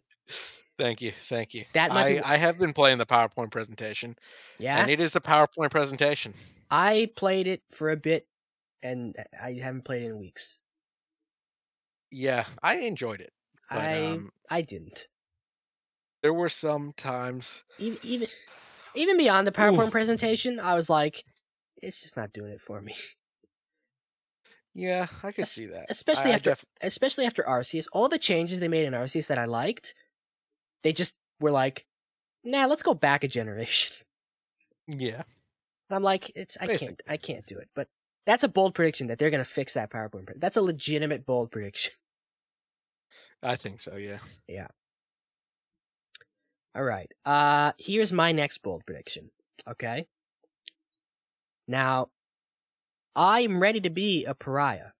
Thank you, thank you. That might I, be- I have been playing the PowerPoint presentation, Yeah, and it is a PowerPoint presentation. I played it for a bit, and I haven't played it in weeks. Yeah, I enjoyed it. But, I um, I didn't. there were some times. Even even even beyond the PowerPoint Ooh. presentation, I was like, it's just not doing it for me. Yeah, I could Es- see that. especially I- I after def- especially after Arceus, all the changes they made in Arceus that I liked, they just were like, nah, let's go back a generation. [laughs] yeah, And I'm like, it's I can't I can't do it. But that's a bold prediction that they're gonna fix that PowerPoint. That's a legitimate bold prediction. [laughs] I think so. Yeah. Yeah. All right. Uh here's my next bold prediction. Okay. Now, I'm ready to be a pariah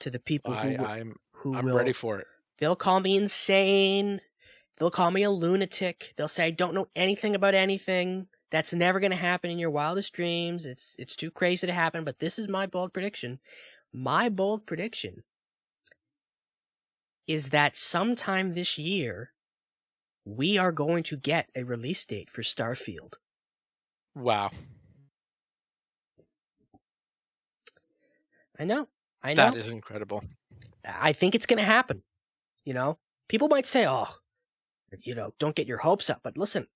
to the people who I, will- I'm who I'm will ready for it. They'll call me insane. They'll call me a lunatic. They'll say I don't know anything about anything. That's never going to happen in your wildest dreams. It's it's too crazy to happen, but this is my bold prediction. My bold prediction is that sometime this year we are going to get a release date for Starfield. Wow, I know. I know. that is incredible. I think it's going to happen. You know, people might say, "Oh, you know, don't get your hopes up." But listen,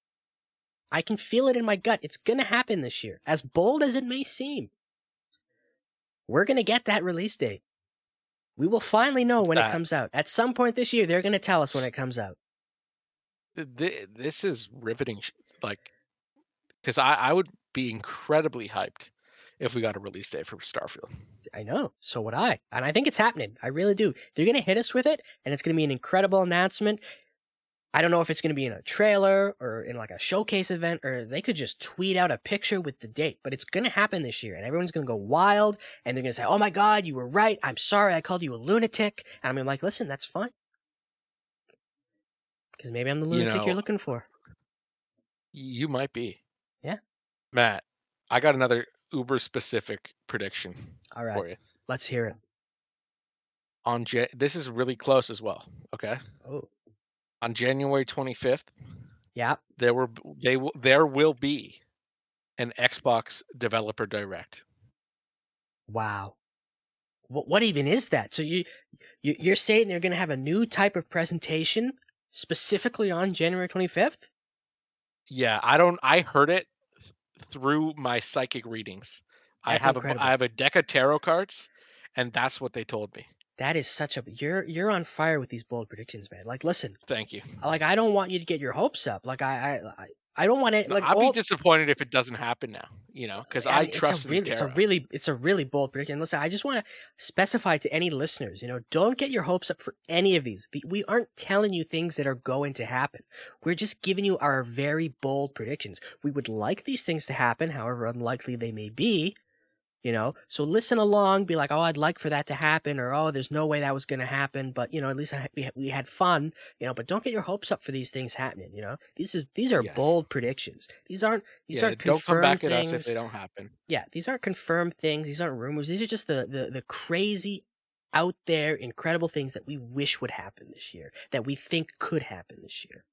I can feel it in my gut. It's going to happen this year. As bold as it may seem, we're going to get that release date. We will finally know when it comes out. At some point this year, they're going to tell us when it comes out. Th- This is riveting. Like, because I I would be incredibly hyped if we got a release date for Starfield. I know. So would I. And I think it's happening. I really do. They're going to hit us with it, and it's going to be an incredible announcement. I don't know if it's going to be in a trailer or in like a showcase event, or they could just tweet out a picture with the date. But it's going to happen this year, and everyone's going to go wild, and they're going to say, Oh my God, you were right. I'm sorry. I called you a lunatic. And I'm like, Listen, that's fine. Because maybe I'm the You lunatic know- you're looking for. You might be. Yeah. Matt, I got another uber specific prediction All right. for you. Let's hear it. On J- this is really close as well. Okay. Oh, On January 25th, yeah. there were they will there will be an Xbox developer direct. Wow. What what even is that? So you, you you're saying they're going to have a new type of presentation specifically on January 25th? Yeah, I don't. I heard it th- through my psychic readings. That's I have incredible. a I have a deck of tarot cards, and that's what they told me. That is such a you're you're on fire with these bold predictions, man. Like listen, Thank you. like I don't want you to get your hopes up. Like I I I- don't want to No, like I'd all, be disappointed if it doesn't happen now. You know, because I mean, trust it's a really, it's a really, it's a really bold prediction. Listen, I just want to specify to any listeners, you know, don't get your hopes up for any of these. The- We aren't telling you things that are going to happen. We're just giving you our very bold predictions. We would like these things to happen, however unlikely they may be. You know, so listen along, be like, oh, I'd like for that to happen, or oh, there's no way that was going to happen, but you know, at least I, we we had fun, you know. But don't get your hopes up for these things happening. You know, these are these are Yes. bold predictions. These aren't these yeah, aren't don't come confirmed back at things us if they don't happen. yeah, these aren't confirmed things. These aren't rumors. These are just the, the, the crazy, out there, incredible things that we wish would happen this year, that we think could happen this year.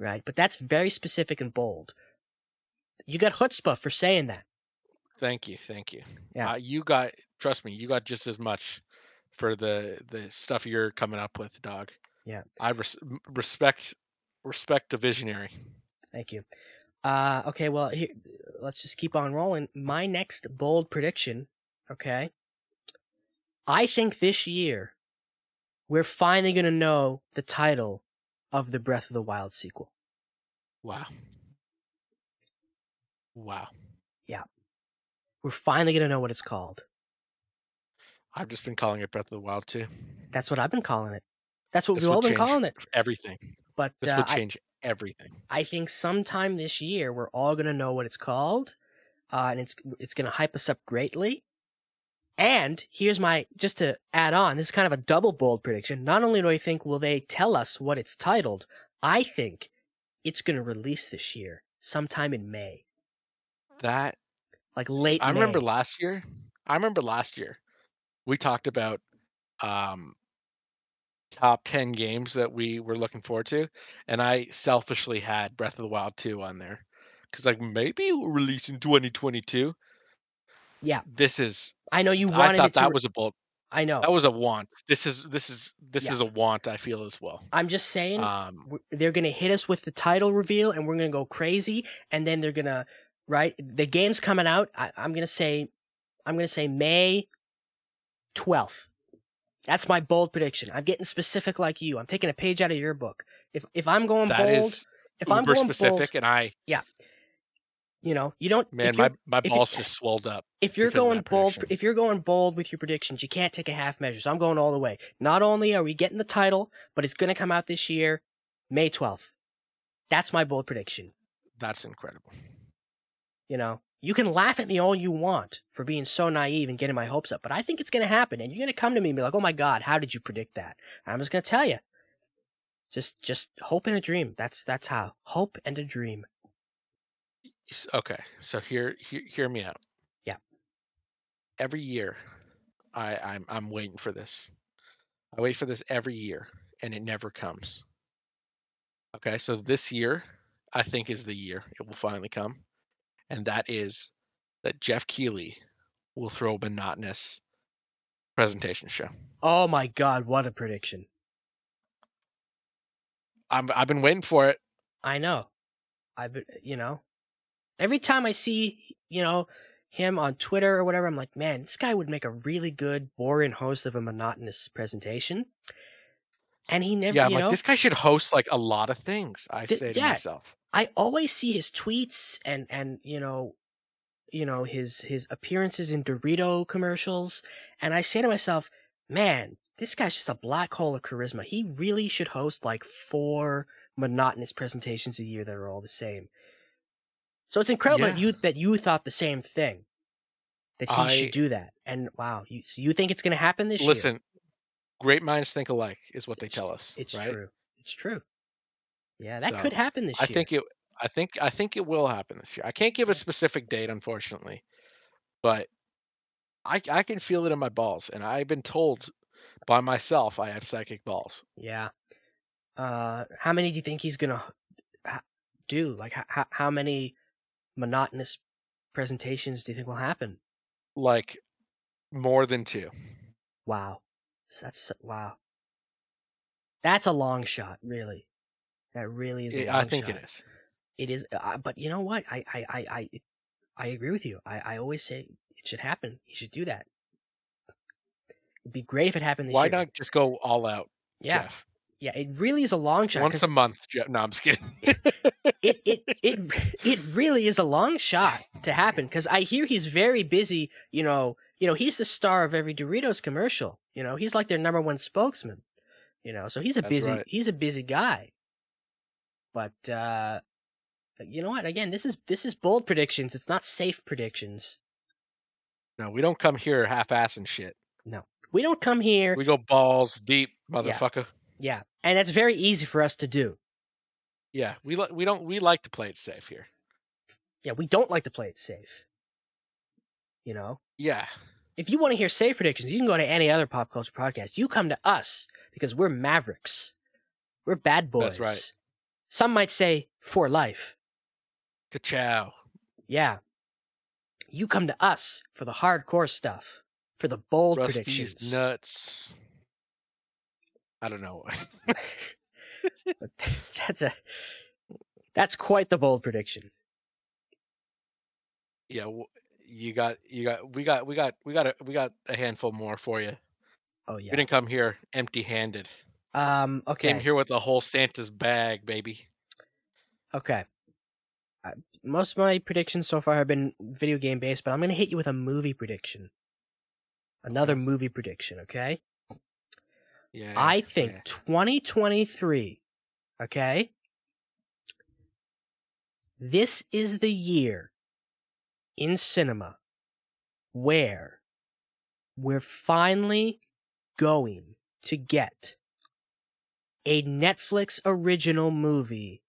Right? But that's very specific and bold. You got chutzpah for saying that. Thank you, thank you. Yeah. Uh, you got trust me, you got just as much for the the stuff you're coming up with, dog. Yeah. I res- respect respect the visionary. Thank you. Uh, okay, well, here, let's just keep on rolling. My next bold prediction, okay? I think this year we're finally going to know the title of the Breath of the Wild sequel. Wow. Wow. We're finally going to know what it's called. I've just been calling it Breath of the Wild too. That's what I've been calling it. That's what This we've all been calling it. Everything. But This uh, would I, change everything. I think sometime this year we're all gonna know what it's called, uh, and it's it's gonna hype us up greatly. And here's my just to add on. This is kind of a double bold prediction. Not only do I think will they tell us what it's titled, I think it's gonna release this year, sometime in May, That like late. I remember last year. I remember last year we talked about um top 10 games that we were looking forward to and I selfishly had Breath of the Wild 2 on there cuz like maybe it will release in 2022. Yeah, This is I know you wanted I thought that re- was a bold I know. that was a want. This is this is this Yeah. is a want I feel as well. I'm just saying. Um they're gonna hit us with the title reveal and we're gonna go crazy and then they're gonna right? The game's coming out I, i'm gonna say i'm gonna say may 12th that's my bold prediction. I'm getting specific like you. I'm taking a page out of your book. If if i'm going that bold is if i'm going specific bold and I yeah, you know you don't man my my balls just swelled up. if you're going bold prediction. if you're going bold with your predictions you can't take a half measure so i'm going all the way. Not only are we getting the title but it's gonna come out this year may 12th that's my bold prediction. That's incredible. You know, you can laugh at me all you want for being so naive and getting my hopes up, but I think it's going to happen. And you're going to come to me and be like, oh my God, how did you predict that? I'm just going to tell you. Just, just hope and a dream. That's, that's how. Hope and a dream. Okay, so hear hear, hear me out. Yeah. Every year, I I'm I'm waiting for this. I wait for this every year, and it never comes. Okay, so this year, I think is the year it will finally come, and that is that Geoff Keighley will throw a monotonous presentation show. Oh my God, what a prediction. I'm I've been waiting for it. I know. I've been, you know, every time I see, you know, him on Twitter or whatever, I'm like, man, this guy would make a really good, boring host of a monotonous presentation. And he never, yeah, I'm you like know, this guy should host like a lot of things. I Th- say to yeah. myself. I always see his tweets and and you know, you know his his appearances in Dorito commercials, and I say to myself, man, this guy's just a black hole of charisma. He really should host like four monotonous presentations a year that are all the same. So it's incredible that you that you thought the same thing. That he I- should do that, and wow, you so you think it's going to happen this year? Listen, great minds think alike is what they It's- tell us. it's right? true. It's true. Yeah, that So, could happen this I year. think it. I think. I think it will happen this year. I can't give a specific date, unfortunately, but I I can feel it in my balls, and I've been told by myself I have psychic balls. Yeah. Uh, how many do you think he's gonna do? Like, how how many monotonous presentations do you think will happen? Like more than two. Wow, that's wow. That's a long shot, really. That really is. A I- long I think shot. it is. It is, uh, but you know what? I I I I, I agree with you. I, I always say it should happen. He should do that. It'd be great if it happened this Why year. not just go all out, Yeah, Geoff? Yeah, it really is a long shot. Once a month. Geoff. No, I'm just kidding. it it it it [laughs] really is a long shot to happen because I hear he's very busy. You know, you know he's the star of every Doritos commercial. You know, he's like their number one spokesman. You know, so he's a That's busy right. he's a busy guy. But uh you know what? Again, this is this is bold predictions. It's not safe predictions. no, we don't come here half-ass and shit. No, we don't come here. We go balls deep, motherfucker. yeah, and that's very easy for us to do. Yeah, we li- we don't we like to play it safe here. Yeah, we don't like to play it safe. You know, Yeah, if you want to hear safe predictions, you can go to any other pop culture podcast. You come to us because we're mavericks. We're bad boys. That's right. Some might say for life. ka-chow. Yeah. You come to us for the hardcore stuff, for the bold Rusty's predictions. nuts. I don't know. [laughs] That's a that's quite the bold prediction. yeah, you got you got we got we got we got a we got a handful more for you. Oh yeah. We didn't come here empty-handed. Um. Okay. Came here with a whole Santa's bag, baby. Okay. Uh, most of my predictions so far have been video game based, but I'm going to hit you with a movie prediction. Another movie prediction, okay? Yeah. I think yeah. 2023, okay? This is the year in cinema where we're finally going to get a Netflix original movie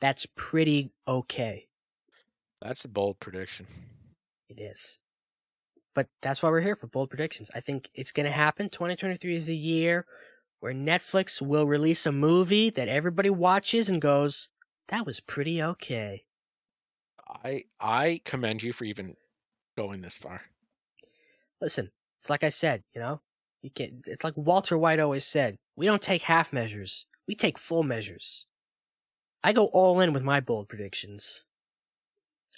that's pretty okay. That's a bold prediction. It is. But that's why we're here for bold predictions. I think it's going to happen. 2023 is the year where Netflix will release a movie that everybody watches and goes, that was pretty okay. I I commend you for even going this far. Listen, it's like I said, you know, you can it's like Walter White always said, we don't take half measures. We take full measures. I go all in with my bold predictions.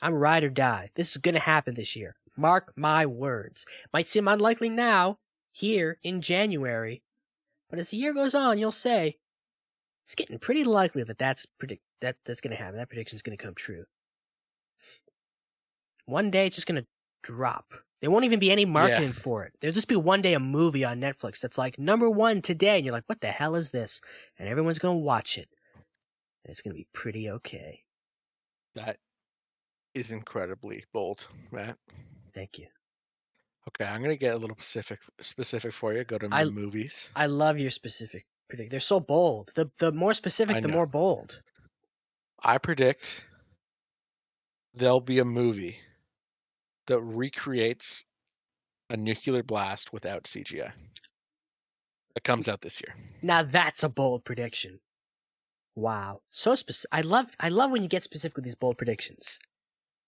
I'm ride or die. This is going to happen this year. Mark my words. Might seem unlikely now, here in January, but as the year goes on, you'll say it's getting pretty likely that that's predict that that's going to happen. That prediction's going to come true. One day it's just going to drop. There won't even be any marketing for it. There'll just be one day a movie on Netflix that's like number one today, and you're like, what the hell is this? And everyone's going to watch it. And it's going to be pretty okay. That is incredibly bold, Matt. Thank you. Okay, I'm gonna get a little specific specific for you. Go to I- movies. I love your specific predict. They're so bold. The the more specific, the more bold. I predict there'll be a movie that recreates a nuclear blast without CGI. That comes out this year. Now that's a bold prediction. Wow, so specific. I love I love when you get specific with these bold predictions.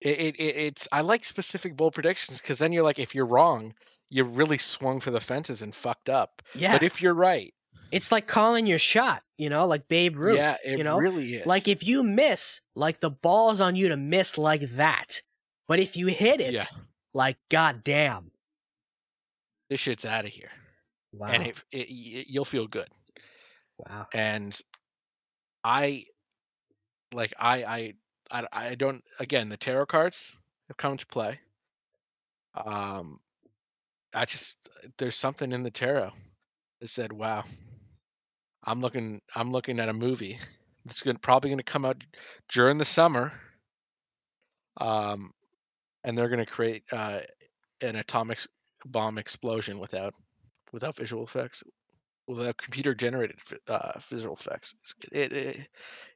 It, it, it it's I like specific bold predictions because then you're like, if you're wrong, you really swung for the fences and fucked up. Yeah, But if you're right, it's like calling your shot. You know, like Babe Ruth. yeah, it you know, really is. like if you miss, like the ball's on you to miss like that. But if you hit it, Yeah. like goddamn. this shit's out of here, Wow. and it, it, y- you'll feel good. wow. and I like I I I I don't again the tarot cards have come to play. Um I just there's something in the tarot that said, "Wow, I'm looking I'm looking at a movie that's going probably going to come out during the summer." Um and they're going to create uh an atomic bomb explosion without without visual effects without computer generated uh, visual effects. It's, it, it,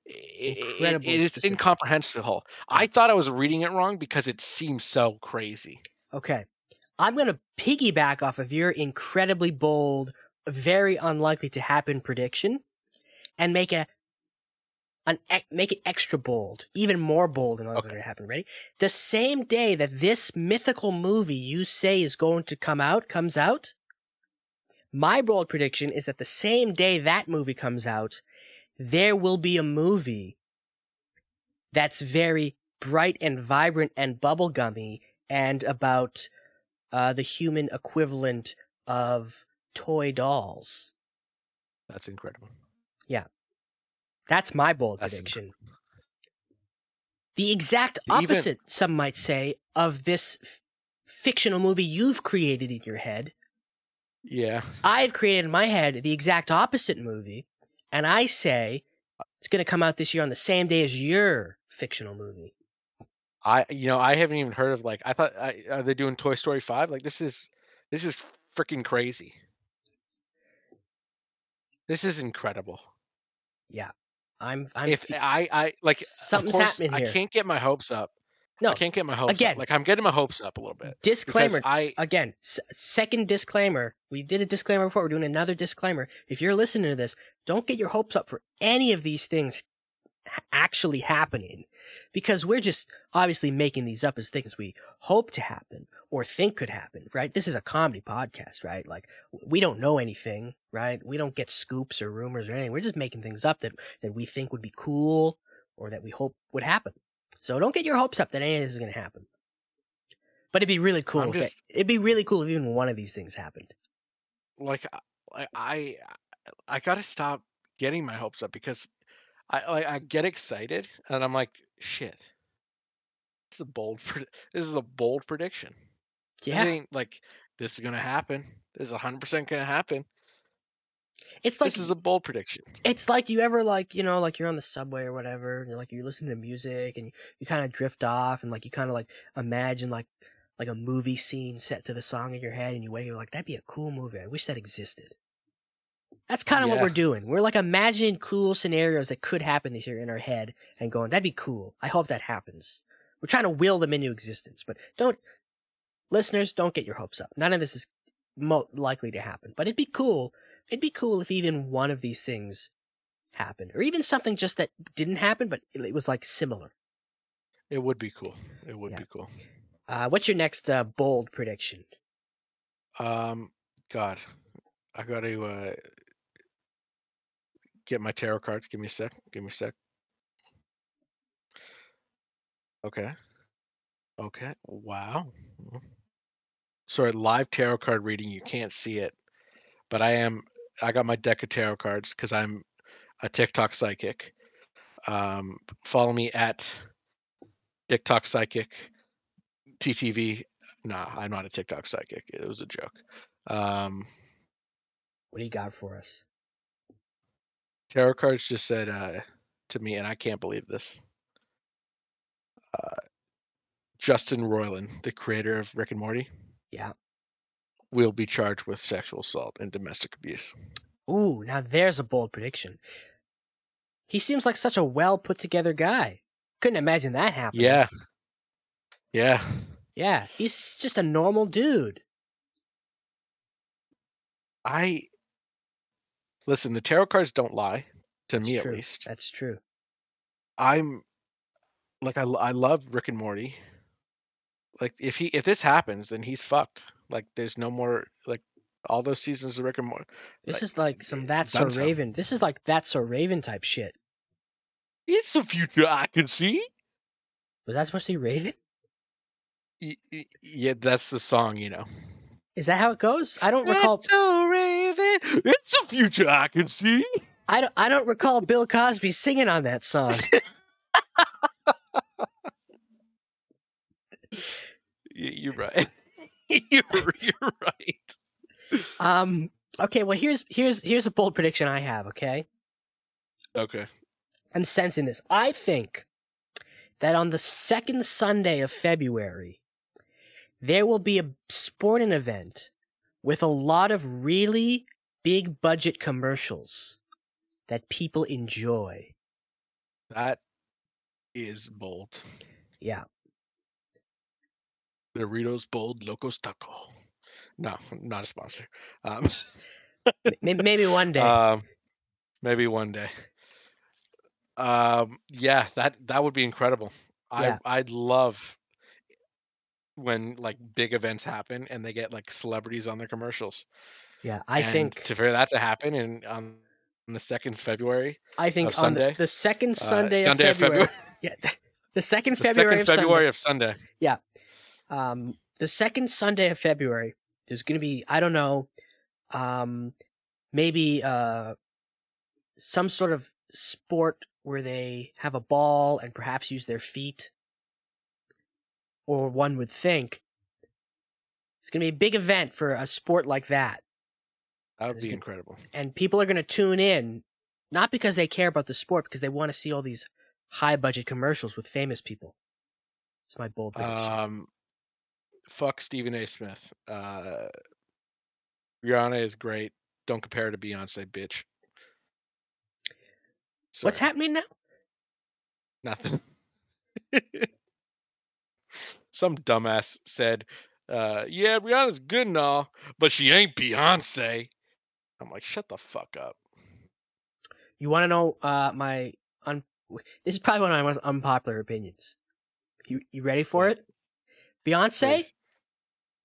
it, it is incomprehensible. I thought I was reading it wrong because it seems so crazy. Okay. I'm going to piggyback off of your incredibly bold, very unlikely to happen prediction and make a an make it extra bold, even more bold and Okay. to happen. Ready? The same day that this mythical movie you say is going to come out comes out, my bold prediction is that the same day that movie comes out, there will be a movie that's very bright and vibrant and bubblegummy and about uh, the human equivalent of toy dolls. That's incredible. That's my bold That's prediction. The exact Even- opposite, some might say, of this f- fictional movie you've created in your head. Yeah. I've created in my head the exact opposite movie, and I say uh it's going to come out this year on the same day as your fictional movie. I you know I haven't even heard of like I thought I, are they doing Toy Story five? Like this is this is freaking crazy. This is incredible. I'm, I'm if fe- I I like uh, Something's course, happening I can't get my hopes up. no I can't get my hopes again. up. Like I'm getting my hopes up a little bit. disclaimer. I Again, s- second disclaimer. We did a disclaimer before. We're doing another disclaimer. If you're listening to this, don't get your hopes up for any of these things actually happening because we're just obviously making these up as things we hope to happen or think could happen, right? This is a comedy podcast, right? Like we don't know anything, right? We don't get scoops or rumors or anything. We're just making things up that, that we think would be cool or that we hope would happen. So don't get your hopes up that any of this is going to happen. But it'd be really cool. I'm if it- just- it'd be really cool if even one of these things happened. like I- like I I gotta stop getting my hopes up because I like I get excited and I'm like shit. This is a bold [laughs] this is a bold prediction. Yeah, like this is gonna happen. This is hundred percent gonna happen. it's like this is a bold prediction. it's like you ever like you know like you're on the subway or whatever, and you're like you're listening to music and you, you kind of drift off and like you kind of like imagine like like a movie scene set to the song in your head, and you wake up like that'd be a cool movie. I wish that existed. That's kind of what we're doing. We're like imagining cool scenarios that could happen this year in our head and going, that'd be cool. I hope that happens. We're trying to will them into existence, but don't, listeners, don't get your hopes up. None of this is mo- likely to happen, but it'd be cool. It'd be cool if even one of these things happened, or even something just that didn't happen, but it was like similar. It would be cool. It would Yeah. be cool. Uh, what's your next uh, bold prediction? Um, God, I got to uh, get my tarot cards. Give me a sec. Give me a sec. Okay. Okay. Wow. Mm. Sorry, live tarot card reading. You can't see it, but I am. I got my deck of tarot cards because I'm a TikTok psychic. Um, follow me at TikTok psychic TTV. Nah, I'm not a TikTok psychic. It was a joke. Um, What do you got for us? Tarot cards just said uh, to me, and I can't believe this. Uh, Justin Roiland, the creator of Rick and Morty, Yeah. will be charged with sexual assault and domestic abuse. Ooh, now there's a bold prediction. He seems like such a well put together guy. Couldn't imagine that happening. Yeah. Yeah. Yeah, he's just a normal dude. I listen, the tarot cards don't lie to That's me true. at least. That's true. I'm like I, I love Rick and Morty. Like if he if this happens, then he's fucked. Like there's no more like all those seasons of Rick and Morty. This Like, is like some That's So so. Raven. This is like That's So Raven type shit. It's the future I can see. Was that supposed to be Raven? Yeah, that's the song, you know. Is that how it goes? I don't recall. So Raven. It's the future I can see. I don't. I don't recall Bill Cosby singing on that song. [laughs] Y- You're right. [laughs] you're you're right. Um. Okay. Well, here's here's here's a bold prediction I have. Okay. Okay. I'm sensing this. I think that on the second Sunday of February, there will be a sporting event with a lot of really big budget commercials that people enjoy. That is bold. Yeah. Doritos Bold Locos Taco. No, not a sponsor. Um, maybe one day. [laughs] um, maybe one day. Um, yeah, that that would be incredible. Yeah. I I'd love when like big events happen and they get like celebrities on their commercials. Yeah. I And think. to for that to happen in on, on the second February, I think of on the, Sunday? the second uh, Sunday, Sunday of February. February, [laughs] Yeah. The second the February second of February of Sunday. Sunday. Um, the second Sunday of February, there's going to be, I don't know, um, maybe, uh, some sort of sport where they have a ball and perhaps use their feet. Or one would think it's going to be a big event for a sport like that. That would be incredible. And people are going to tune in, not because they care about the sport, because they want to see all these high budget commercials with famous people. It's my bold prediction. Um, fuck Stephen A. Smith. Uh, Rihanna is great. Don't compare her to Beyonce, bitch. What's happening now? Nothing. [laughs] Some dumbass said, uh, "Yeah, Rihanna's good and all, but she ain't Beyonce." I'm like, shut the fuck up. You want to know uh, my un- This is probably one of my most unpopular opinions. You you ready for What? it? Beyonce, Please.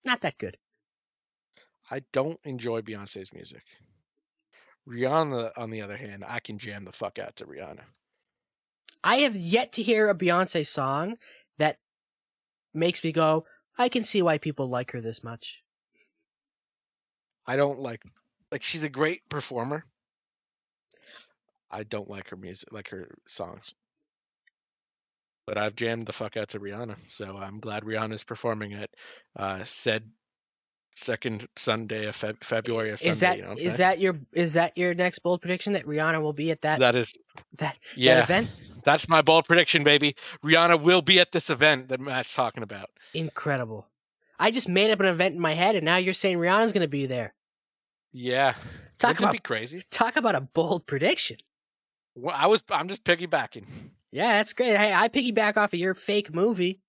not that good. I don't enjoy Beyonce's music. Rihanna, on the other hand, I can jam the fuck out to Rihanna. I have yet to hear a Beyonce song that makes me go, I can see why people like her this much. I don't like like she's a great performer. I don't like her music, like her songs. But I've jammed the fuck out to Rihanna, so I'm glad Rihanna's performing at uh, said second Sunday of Feb- February of Is Sunday. that you know is that your is that your next bold prediction that Rihanna will be at that that, that is that, yeah event? That's my bold prediction, baby. Rihanna will be at this event that Matt's talking about. Incredible. I just made up an event in my head, and now you're saying Rihanna's going to be there. Yeah, Talk Wouldn't it about be crazy. talk about a bold prediction. Well, I was I'm just piggybacking. Yeah, that's great. Hey, I piggyback off of your fake movie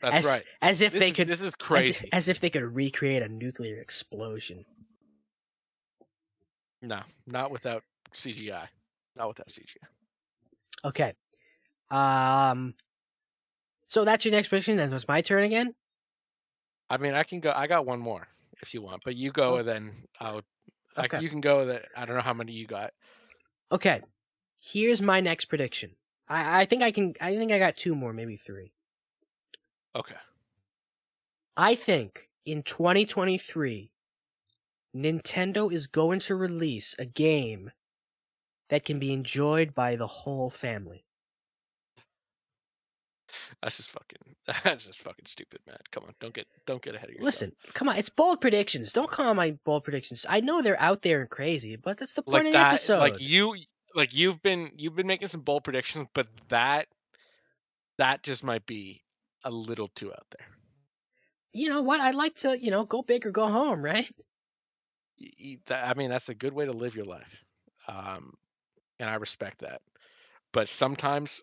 That's as right. as if This they is, could this is crazy. as if they could recreate a nuclear explosion. No, not without CGI. Not without CGI. Okay. Um. So that's your next prediction. Then was my turn again. I mean, I can go. I got one more if you want, but you go, Oh. and then I'll. I, Okay. you can go. With that I don't know how many you got. Okay. Here's my next prediction. I I think I can. I think I got two more, maybe three. Okay. I think in 2023, Nintendo is going to release a game that can be enjoyed by the whole family. That's just fucking. [laughs] That's just fucking stupid, man. Come on, don't get don't get ahead of yourself. Listen, come on, it's bold predictions. Don't call my bold predictions. I know they're out there and crazy, but that's the point like of the that. episode. Like you, like you've been you've been making some bold predictions, but that that just might be a little too out there. you know what? I'd like to, you know, go big or go home, right? Y- y- that- I mean, that's a good way to live your life, um, and I respect that. But sometimes,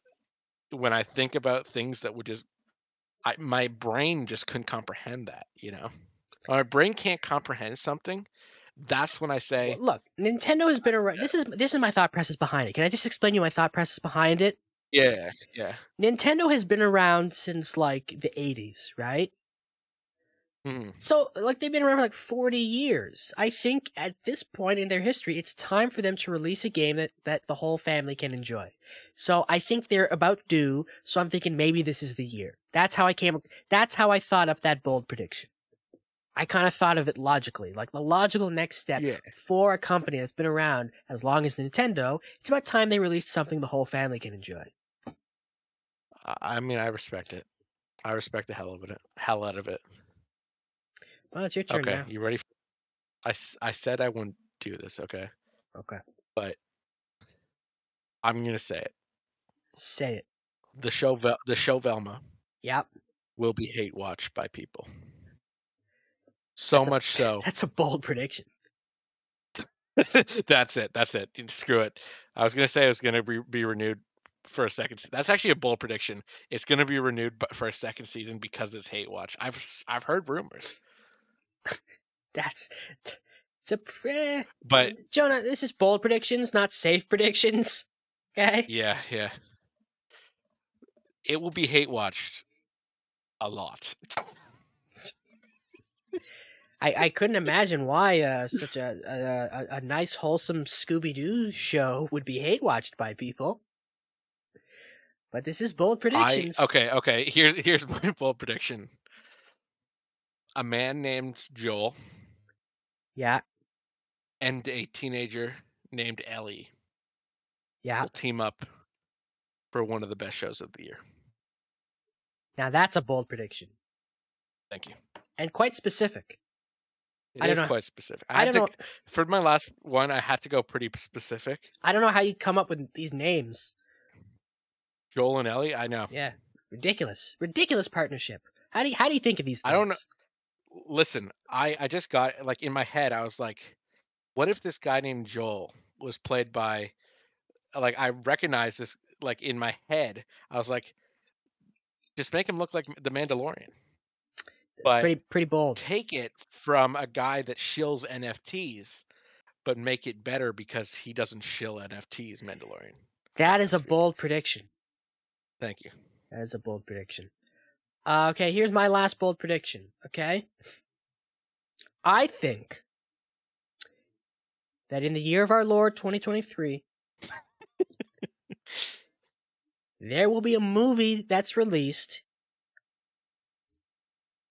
when I think about things that would just, I, my brain just couldn't comprehend that. You know, When my brain can't comprehend something. That's when I say, Well, look, Nintendo has been around. This is this is my thought process behind it. Can I just explain you my thought process behind it? yeah, yeah, Nintendo has been around since like the 80s, right? Mhm, So, like, they've been around for like 40 years. I think at this point in their history, it's time for them to release a game that, that the whole family can enjoy. So, I think they're about due. So, I'm thinking maybe this is the year. That's how I came, that's how I thought up that bold prediction. I kind of thought of it logically. Like, the logical next step yeah. for a company that's been around as long as Nintendo, it's about time they released something the whole family can enjoy. I- I mean, I respect it. I respect the hell of it. Hell out of it. Well, it's your turn Okay, now. you ready? For, I said I wouldn't do this. Okay, Okay. but I'm gonna say it. Say it. The show, Vel- the show Velma Yep. will be hate watched by people. So That's a- much so. That's a bold prediction. [laughs] that's it. That's it. Screw it. I was gonna say it was gonna be, be renewed for a second. That's actually a bold prediction. It's gonna be renewed for a second season because it's hate watch. I've I've heard rumors, [laughs] That's it's a pre- but Jonah. This is bold predictions, not safe predictions. [laughs] Okay. yeah, yeah. It will be hate watched a lot. I, I couldn't imagine why uh, such a, a a- nice wholesome Scooby Doo show would be hate watched by people. But this is bold I, predictions. okay, okay. Here's here's [laughs] my bold prediction. A man named Joel Yeah. and a teenager named Ellie Yeah. will team up for one of the best shows of the year. Now that's a bold prediction Thank you. and quite specific. It I don't is know- quite specific. I had don't to, know. for my last one. I had to go pretty specific. I don't know how you'd come up with these names. Joel and Ellie. I know. Yeah, ridiculous, ridiculous partnership. How do you, how do you think of these? Things? I don't know. Listen, I I just got like in my head. I was like, what if this guy named Joel was played by, like I recognize this like in my head. I was like, just make him look like the Mandalorian. But Pretty pretty bold. take it from a guy that shills NFTs, but make it better because he doesn't shill NFTs. Mandalorian. That is a bold prediction. Thank you. That is a bold prediction. Uh, okay, here's my last bold prediction. Okay, I think that in the year of our Lord 2023, [laughs] there will be a movie that's released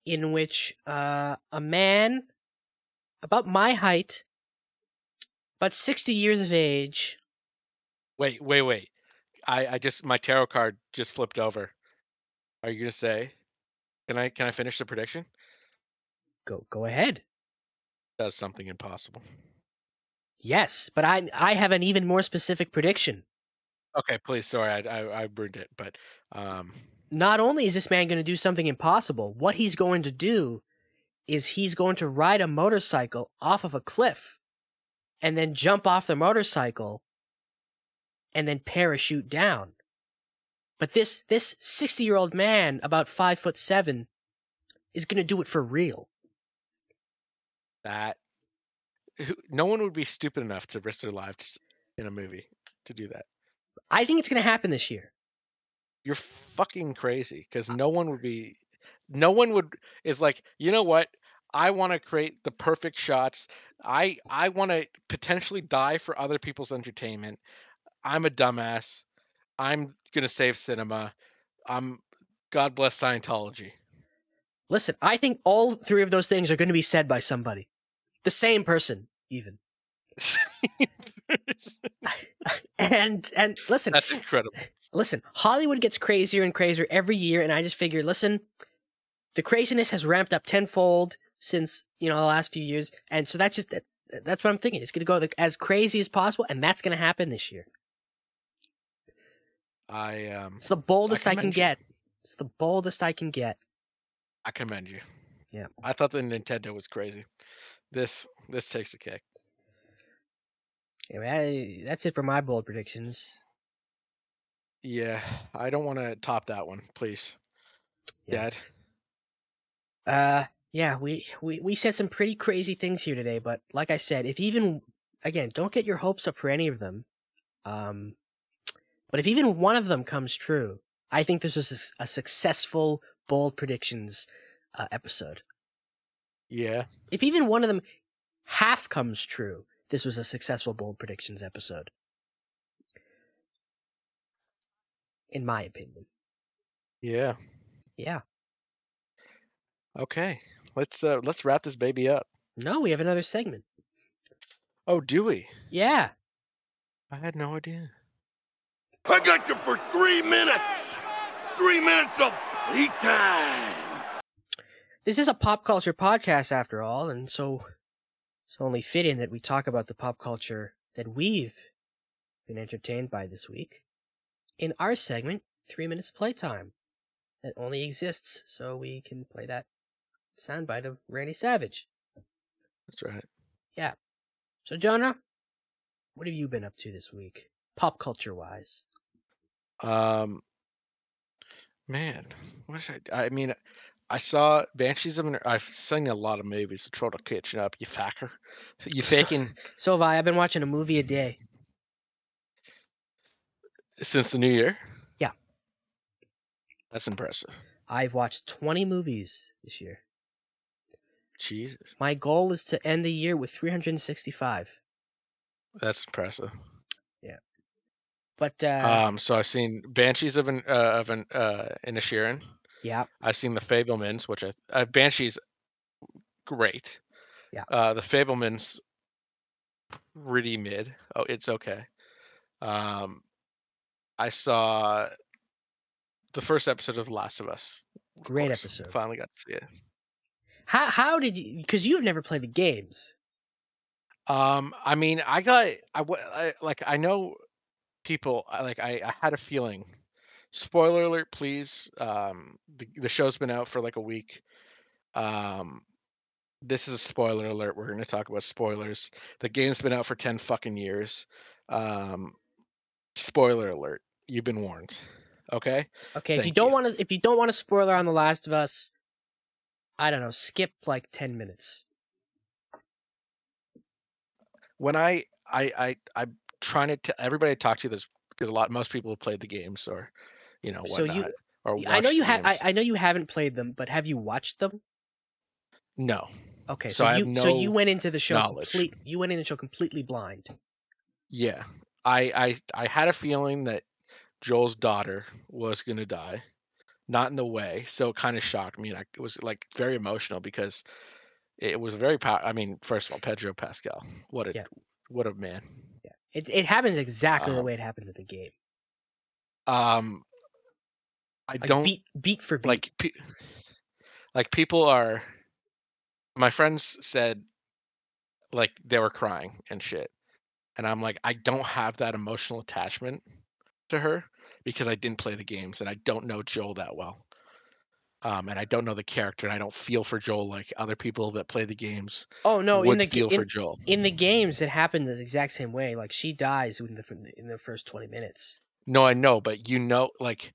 in which uh, a man about my height, about 60 years of age, Wait, wait, wait. I I just my tarot card just flipped over. Are you gonna say? Can I can I finish the prediction? go go ahead. Does something impossible. Yes, but I I have an even more specific prediction. Okay, please. Sorry, I I, I burned it, but um, Not only is this man going to do something impossible, what he's going to do is he's going to ride a motorcycle off of a cliff and then jump off the motorcycle and then parachute down. But this this 60-year-old man about 5 foot 7 is going to do it for real. that no one would be stupid enough to risk their lives in a movie to do that. I think it's going to happen this year. You're fucking crazy because no one would be. No one would is like you know what. I want to create the perfect shots. I I want to potentially die for other people's entertainment. I'm a dumbass. I'm gonna save cinema. I'm God bless Scientology. Listen, I think all three of those things are going to be said by somebody. The same person even. [laughs] And and listen, That's incredible. listen, Hollywood gets crazier and crazier every year, and I just figure, listen, the craziness has ramped up tenfold since you know the last few years, and so that's just that's what I'm thinking. It's going to go the, as crazy as possible, and that's going to happen this year. I um It's the boldest I, can you. get. It's the boldest I can get. I commend you. Yeah. I thought the Nintendo was crazy. This this takes a kick. Anyway, I- that's it for my bold predictions. Yeah, I don't want to top that one, please. Yeah. Dad. Uh, yeah, we, we we said some pretty crazy things here today, but like I said, if even again, don't get your hopes up for any of them. Um, but if even one of them comes true, I think this was a successful bold predictions uh, episode. Yeah. If even one of them half comes true, this was a successful bold predictions episode. In my opinion, Yeah. yeah. Okay. Let's uh let's wrap this baby up. No, we have another segment. Oh, do we? Yeah. I had no idea. I got you for three minutes. Three minutes of heat time. This is a pop culture podcast after all, and so it's only fitting that we talk about the pop culture that we've been entertained by this week in our segment, Three Minutes of Playtime, that only exists so we can play that soundbite of Randy Savage. That's right. Yeah. So, Jonah, what have you been up to this week, pop culture wise? Um man, what should I I mean I saw Banshees of an I've seen a lot of movies, so try to catch up, you facker. [laughs] You So- faking So have I. I've been watching a movie a day. since the new year? Yeah. That's impressive. I've watched 20 movies this year. Jesus. My goal is to end the year with 365. That's impressive. But uh, Um, so I've seen Banshees of an uh, of an uh Inisherin. yeah, I've seen the Fabelmans, which I uh, Banshees, great. Yeah. Uh, the Fabelmans, pretty mid. Oh, it's okay. Um, I saw the first episode of The Last of Us. of Great course. episode. Finally got to see it. How how did you? Because you've never played the games. Um, I mean, I got I, I like I know people I- like I, I had a feeling. Spoiler alert, please. Um, the the show's been out for like a week. Um, this is a spoiler alert. We're going to talk about spoilers. The game's been out for ten fucking years. Um, spoiler alert. You've been warned. Okay. Okay, if you don't want to, if you don't want a spoiler on The Last of Us, I don't know, skip like ten minutes. when I I I I'm trying to tell everybody I talk to there's because a lot most people have played the games or you know whatnot, So you- or I know you have. I. I know you haven't played them, but have you watched them? no Okay, So so, you have so you went into the show knowledge. complete. You went into the show completely blind. yeah I I I had a feeling that Joel's daughter was gonna die not in the way so it kind of shocked me and I it was like very emotional because it was very pow- I mean first of all Pedro Pascal what a Yeah. what a man It it happens exactly the Um, way it happened in the game. um I Like don't beat beat for beat. like pe- like people are my friends said like they were crying and shit and i'm like i don't have that emotional attachment to her because i didn't play the games and i don't know joel that well um and i don't know the character and i don't feel for joel like other people that play the games oh no, in the feel in, for joel in the games it happened the exact same way. Like she dies in the in the first twenty minutes. no i know but you know like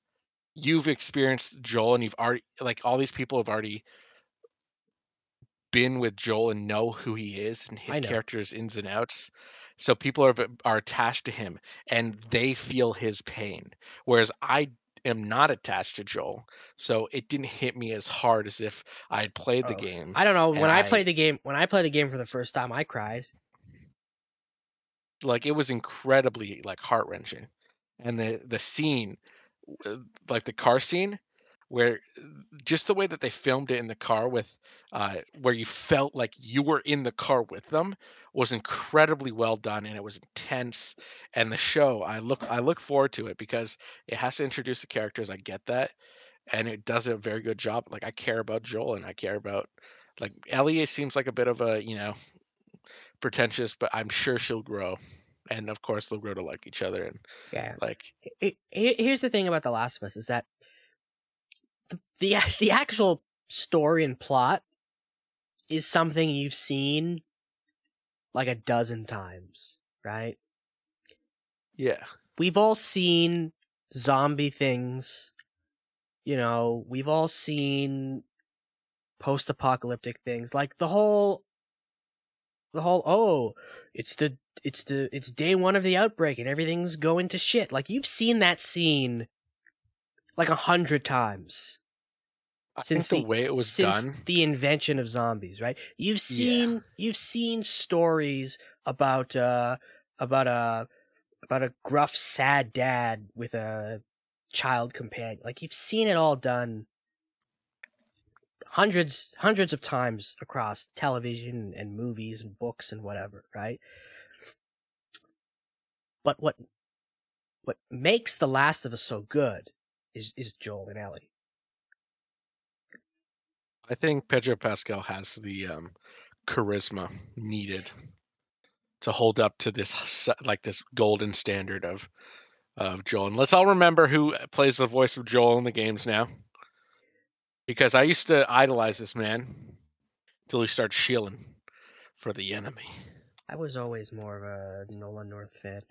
you've experienced joel and you've already like all these people have already been with joel and know who he is and his character's ins and outs so people are are attached to him and they feel his pain whereas i am not attached to joel so it didn't hit me as hard as if i had played the Oh, game I don't know. When I, I- played the game, when I played the game for the first time, I cried. like it was incredibly like heart wrenching, and the the scene, like the car scene, where just the way that they filmed it in the car with, uh, where you felt like you were in the car with them, was incredibly well done, and it was intense. And the show, I look I look forward to it because it has to introduce the characters. I get that, and it does a very good job. Like I care about Joel, and I care about like Ellie seems like a bit of a you know pretentious, but I'm sure she'll grow. And of course, they'll grow to like each other. And Yeah. like, he- Here's the thing about The Last of Us is that the the, the actual story and plot is something you've seen like a dozen times, right? yeah, We've all seen zombie things. You know, we've all seen post-apocalyptic things like the whole the whole oh, it's the it's the it's day 1 of the outbreak and everything's going to shit. Like you've seen that scene like a hundred times I since think the, way it was since done. the invention of zombies, right? You've seen you've seen stories about uh about a about a gruff sad dad with a child companion. Like you've seen it all done hundreds hundreds of times across television and movies and books and whatever, right? But what what makes The Last of Us so good is is Joel and Ellie. I think Pedro Pascal has the um, charisma needed to hold up to this like this golden standard of of Joel. And let's all remember who plays the voice of Joel in the games now, because I used to idolize this man until he started shielding for the enemy. I was always more of a Nolan North fan.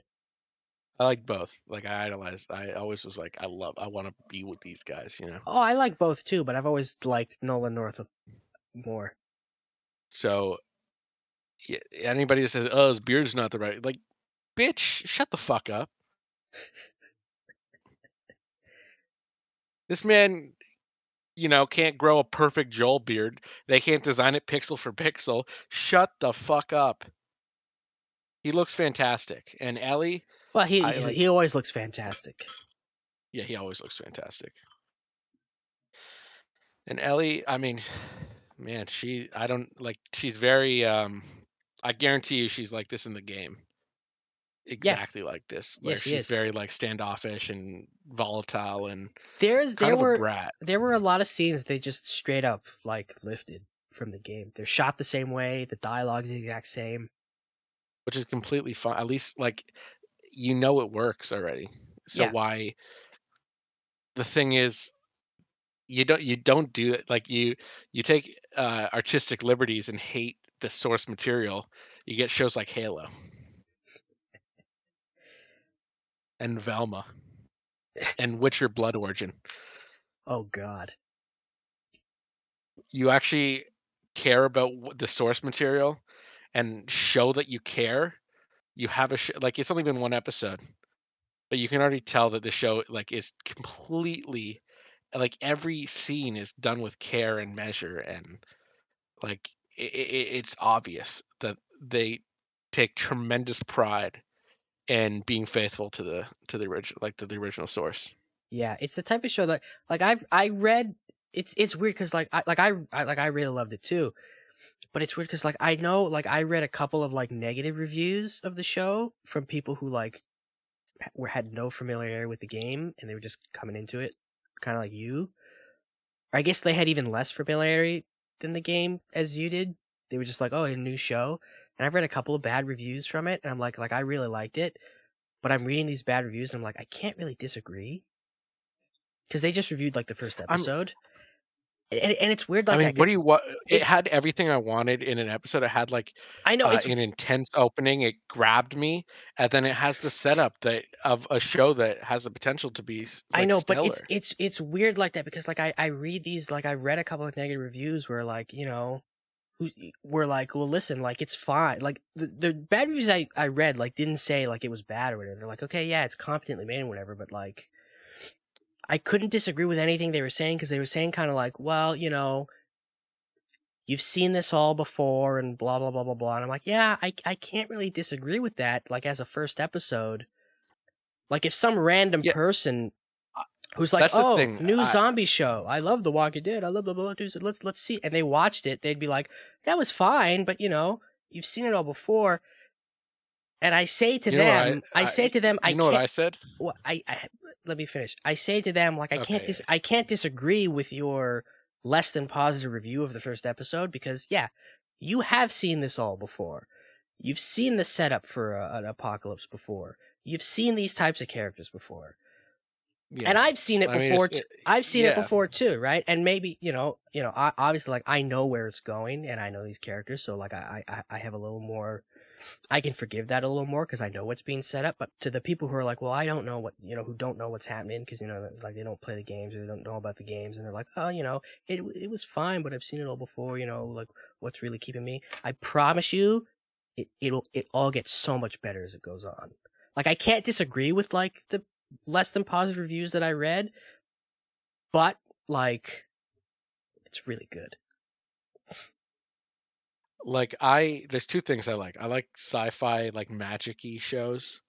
I like both. Like I idolized. I always was like, I love. I want to be with these guys. You know. Oh, I like both too, but I've always liked Nolan North more. So, yeah, anybody that says, "Oh, his beard's not the right," like, bitch, shut the fuck up. this man, you know, can't grow a perfect Joel beard. They can't design it pixel for pixel. Shut the fuck up. He looks fantastic, and Ellie, Well, he I like- he always looks fantastic. yeah, he always looks fantastic. And Ellie, I mean, man, she, I don't like, she's very, um, I guarantee you, she's like this in the game. Exactly like this, Yeah, where she she's is. very like standoffish and volatile and There's there were brat. there were a lot of scenes they just straight up like lifted from the game. They're shot the same way. The dialogue's the exact same. which is completely fine. At least like you know it works already. So Yeah. why? The thing is, you don't you don't do it like you you take uh, artistic liberties and hate the source material. You get shows like Halo and Velma and Witcher Blood Origin. Oh God. You actually care about the source material and show that you care. You have a sh- like it's only been one episode, but you can already tell that the show like is completely like every scene is done with care and measure and like i i i- it's obvious that they take tremendous pride in being faithful to the to the original like to the original source Yeah, it's the type of show that like I've I read. It's it's weird because like I like I, I like I really loved it too, but it's weird because like I know like I read a couple of like negative reviews of the show from people who like were had no familiarity with the game and they were just coming into it kind of like you. Or I guess they had even less familiarity than the game as you did. They were just like, oh, a new show. And I've read a couple of bad reviews from it, and I'm like, like I really liked it, but I'm reading these bad reviews, and I'm like, I can't really disagree because they just reviewed like the first episode, and, and it's weird. Like i mean that, what do you what it it- had everything i wanted in an episode it had like I know uh, it's an intense opening it grabbed me and then it has the setup that of a show that has the potential to be s- I like, know, stellar. but it's it's it's weird like that because like I I read these like I read a couple of negative reviews where like you know who were like well listen like it's fine like the the bad reviews I I read like didn't say like it was bad or whatever they're like okay yeah it's competently made and whatever but like I couldn't disagree with anything they were saying because they were saying kind of like well you know you've seen this all before and blah blah blah blah blah and I'm like yeah I I can't really disagree with that like as a first episode like if some random Yeah. person who's like, that's "Oh, new I- zombie show. I love The Walking Dead. I love blah blah blah." Let's let's see. And they watched it. They'd be like, "That was fine, but you know, you've seen it all before." And I say to You know what them, I, say to them, I know what i said well, I, I let me finish. I say to them, like, I can't Okay. dis- I can't disagree with your less than positive review of the first episode because yeah, you have seen this all before. You've seen the setup for a, an apocalypse before. You've seen these types of characters before. yeah. And I've seen it I mean, before. t- I've seen it before too, right? And maybe you know, you know, I, obviously, like I know where it's going, and I know these characters, so like I, I, I have a little more. I can forgive that a little more because I know what's being set up. But to the people who are like, well, I don't know what you know, who don't know what's happening because you know, like they don't play the games or they don't know about the games, and they're like, oh, you know, it it was fine, but I've seen it all before. You know, like what's really keeping me? I promise you, it it'll it all gets so much better as it goes on. Like I can't disagree with like the less than positive reviews that I read, but like it's really good. Like i there's two things i like i like sci-fi like magic-y shows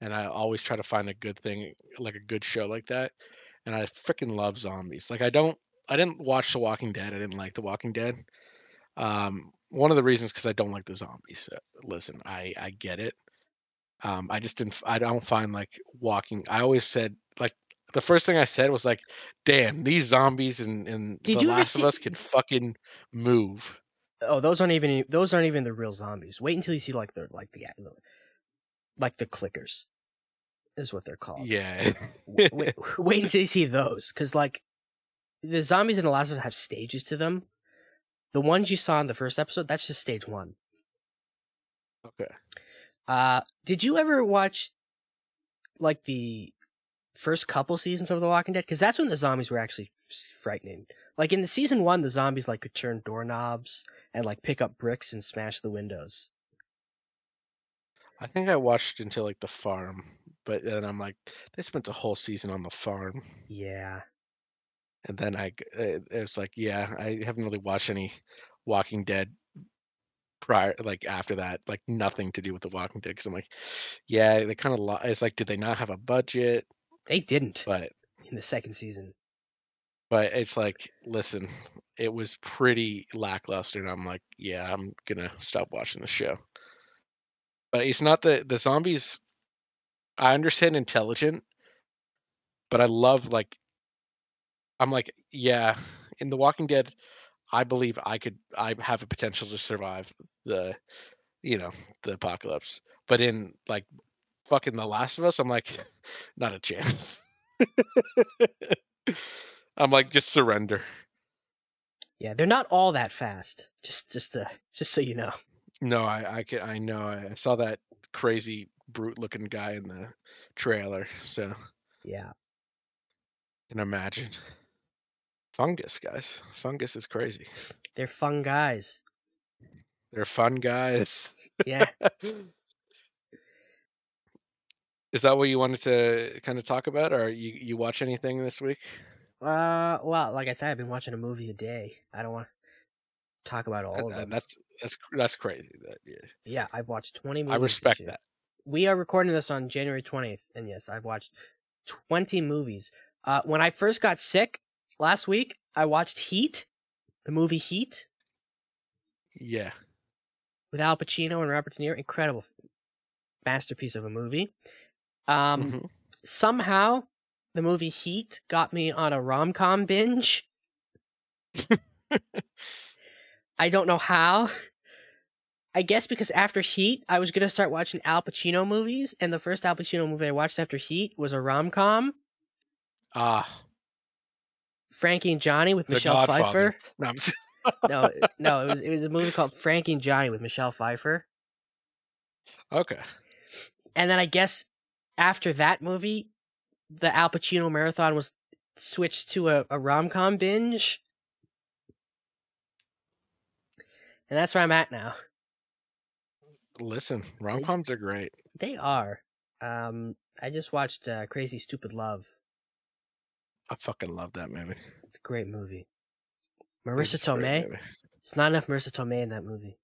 and i always try to find a good thing like a good show like that and i freaking love zombies like i don't i didn't watch the walking dead i didn't like the walking dead um one of the reasons because i don't like the zombies uh, listen i i get it um i just didn't I don't find like walking i always said like the first thing i said was like damn these zombies and and Did the last see- of us can fucking move Oh, those aren't even those aren't even the real zombies. Wait until you see like the like the like the clickers is what they're called. yeah wait, wait, [laughs] until you see those because like the zombies in the last of Us have stages to them. The ones you saw in the first episode, that's just stage one. okay Uh, did you ever watch like the first couple seasons of The Walking Dead? Because that's when the zombies were actually frightening. Like in the season one, the zombies like could turn doorknobs and like pick up bricks and smash the windows. I think I watched until like the farm, but then I'm like, they spent the whole season on the farm, Yeah, and then I uh, it was like, yeah, I haven't really watched any Walking Dead prior, like after that, like nothing to do with the Walking Dead, because I'm like, yeah, they kind of, lo- it's like, did they not have a budget? they didn't But in the second season. But it's like, listen, it was pretty lackluster, and I'm like, yeah, I'm gonna stop watching the show. But it's not the the zombies. I understand intelligent, but I love like. I'm like, yeah, in The Walking Dead, I believe I could, I have a potential to survive the, you know, the apocalypse. But in like, fucking The Last of Us, I'm like, [laughs] not a chance. [laughs] I'm like, just surrender. Yeah, they're not all that fast. Just just to just so you know. No, I I can I know I saw that crazy brute looking guy in the trailer, so Yeah. can imagine. Fungus, guys. Fungus is crazy. They're fun guys. They're fun guys. Yeah. [laughs] Is that what you wanted to kind of talk about, or you you watch anything this week? Uh well, like I said, I've been watching a movie a day. I don't want to talk about all That- of that- them. that's that's that's crazy. That, yeah. Yeah, I've watched 20 movies. I respect that. We are recording this on January 20th, and yes, I've watched 20 movies. Uh, when I first got sick last week, I watched Heat, the movie Heat, Yeah. with Al Pacino and Robert De Niro. Incredible masterpiece of a movie. Um, Mhm. Somehow, the movie Heat got me on a rom com binge. I don't know how. [laughs] I guess because after Heat, I was gonna start watching Al Pacino movies, and the first Al Pacino movie I watched after Heat was a rom com, Ah, Frankie and Johnny with Michelle Godfather. Pfeiffer. no, [laughs] No, [laughs] no, it was it was a movie called Frankie and Johnny with Michelle Pfeiffer. okay. And then I guess after that movie, the Al Pacino marathon was switched to a, a rom com binge. And that's where I'm at now. Listen, rom coms are great. They are. Um, I just watched uh, Crazy Stupid Love. I fucking love that movie. It's a great movie. Marisa Tomei. movie. It's not enough Marisa Tomei in that movie.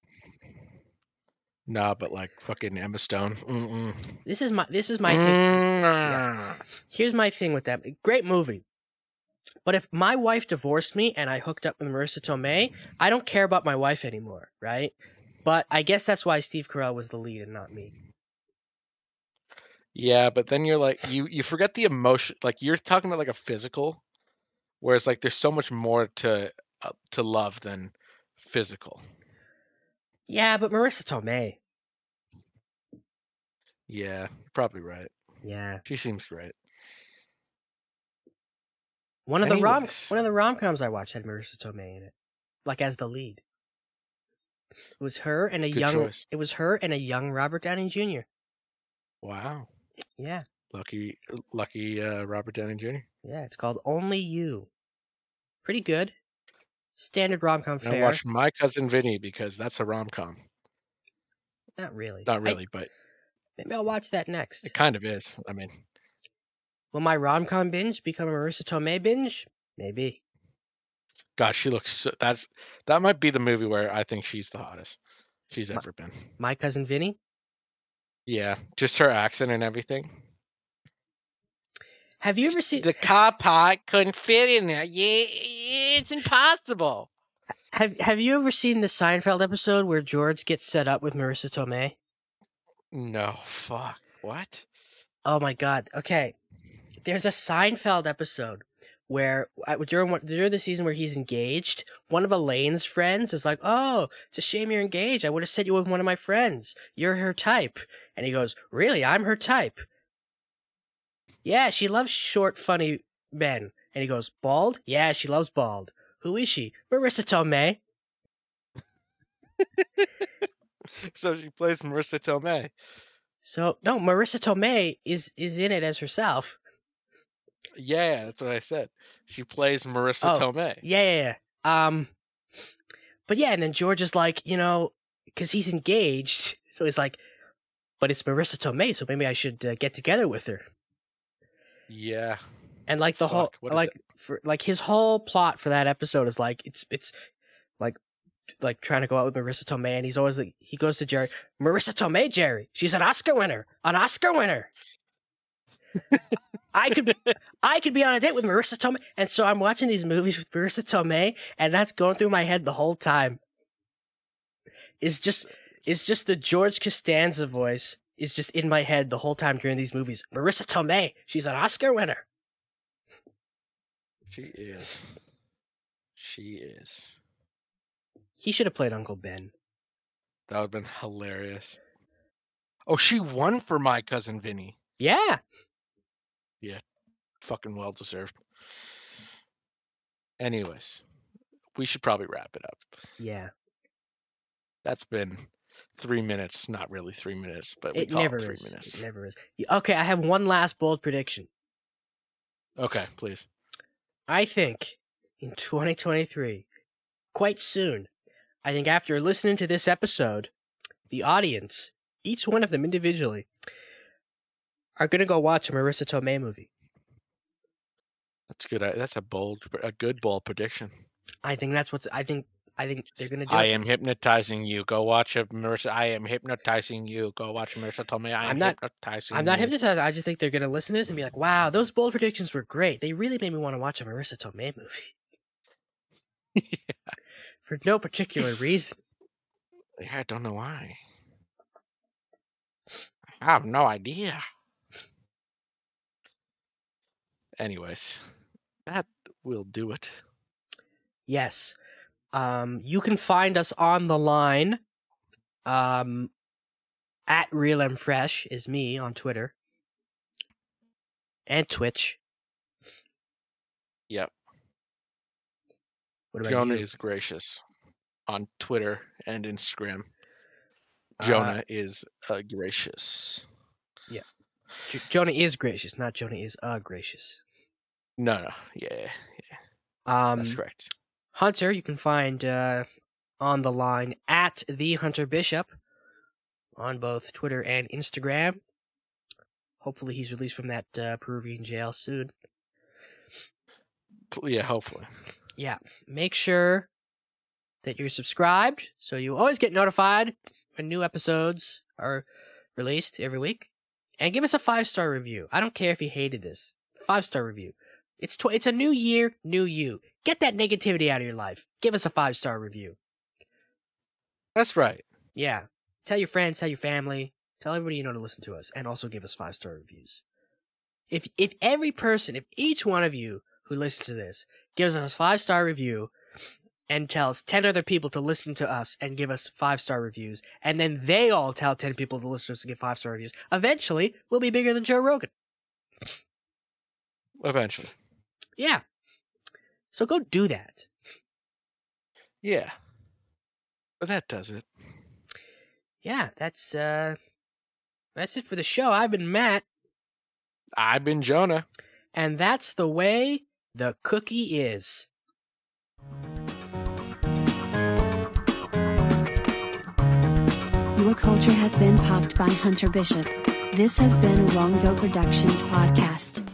Nah, but like fucking Emma Stone. Mm-mm. This is my this is my thing. Mm. Here's my thing with that. Great movie. But if my wife divorced me and I hooked up with Marisa Tomei, I don't care about my wife anymore, right? But I guess that's why Steve Carell was the lead and not me. Yeah, but then you're like you you forget the emotion. Like you're talking about like a physical, whereas like there's so much more to uh, to love than physical. Yeah, but Marisa Tomei. Yeah, you're probably right. Yeah. She seems great. One of the rom one of the rom coms I watched had Marisa Tomei in it. Like as the lead. It was her and a Good young choice. it was her and a young Robert Downey Jr. Wow, Yeah. lucky lucky uh, Robert Downey Jr. Yeah, it's called Only You. Pretty good. Standard rom com I fare. watched My Cousin Vinny because that's a rom com. Not really. Not I- really, but maybe I'll watch that next. it kind of is. I mean, Will my rom com binge become a Marisa Tomei binge? Maybe. gosh, she looks. So, that's that might be the movie where I think she's the hottest she's My- ever been. My cousin Vinny. Yeah, just her accent and everything. Have you ever seen The car park couldn't fit in there. Yeah, it's impossible. have Have you ever seen the Seinfeld episode where George gets set up with Marisa Tomei? No, fuck. What? Oh my god. Okay. There's a Seinfeld episode where uh, during during the season where he's engaged, one of Elaine's friends is like, "Oh, it's a shame you're engaged. I would have set you with one of my friends. You're her type." And he goes, "Really? I'm her type." Yeah, she loves short, funny men. And he goes, "Bald? Yeah, she loves bald. Who is she? Marisa Tomei." [laughs] So she plays Marisa Tomei. So no, Marisa Tomei is is in it as herself. Yeah, that's what I said. She plays Marisa Oh, Tomei. Yeah, yeah, yeah. Um, but yeah, and then George is like, you know, because he's engaged, [laughs] so he's like, but it's Marisa Tomei, so maybe I should uh, get together with her. Yeah. And like the whole, Fuck, is like for like his whole plot for that episode is like it's it's like like trying to go out with Marisa Tomei, and he's always like he goes to Jerry, Marisa Tomei, Jerry, she's an Oscar winner, an Oscar winner. I could I could be on a date with Marisa Tomei, and so I'm watching these movies with Marisa Tomei, and that's going through my head the whole time. Is just is just the George Costanza voice is just in my head the whole time during these movies. Marisa Tomei, she's an Oscar winner. She is. She is. He should have played Uncle Ben. That would have been hilarious. Oh, she won for my cousin Vinny. Yeah. Yeah. Fucking well deserved. Anyways, we should probably wrap it up. Yeah. That's been three minutes. Not really three minutes, but we It call never it three is. minutes. It never is. Okay, I have one last bold prediction. Okay, please. I think in 2023, quite soon, I think after listening to this episode, the audience, each one of them individually, are going to go watch a Marisa Tomei movie. That's good. Uh, that's a bold, a good bold prediction. I think that's what's, I think, I think they're going to do I it. am hypnotizing you. Go watch a Marisa. I am hypnotizing you. Go watch Marisa Tomei. I am I'm not- hypnotizing. I'm not you. hypnotized. I just think they're going to listen to this and be like, wow, those bold predictions were great. They really made me want to watch a Marisa Tomei movie. [laughs] [laughs] For no particular reason. Yeah, I don't know why. I have no idea. Anyways, that will do it. Yes. Um, you can find us on the line. Um, at Real M Fresh is me on Twitter and Twitch. Yep. What about Jonah you? is gracious on Twitter and Instagram. Uh, Jonah is uh, gracious. J- Jonah is gracious, not Jonah is uh gracious. No, no, Yeah. yeah, Um, that's correct. Hunter, you can find uh, on the line at the Hunter Bishop on both Twitter and Instagram. Hopefully, he's released from that uh, Peruvian jail soon. Yeah, hopefully. yeah, make sure that you're subscribed so you always get notified when new episodes are released every week. And give us a five star review. I don't care if you hated this. Five star review. It's tw- it's a new year, new you. Get that negativity out of your life. Give us a five star review. That's right. Yeah. Tell your friends, tell your family, tell everybody you know to listen to us, and also give us five star reviews. If if every person, if each one of you who listens to this gives us a five star review and tells ten other people to listen to us and give us five star reviews, and then they all tell ten people to listen to us and give five star reviews, eventually we'll be bigger than Joe Rogan. Eventually. Yeah. So go do that. Yeah. But that does it. Yeah, that's uh that's it for the show. I've been Matt. I've been Jonah. And that's the way the cookie is. Your culture has been popped by Hunter Bishop. This has been a Wongo Productions podcast.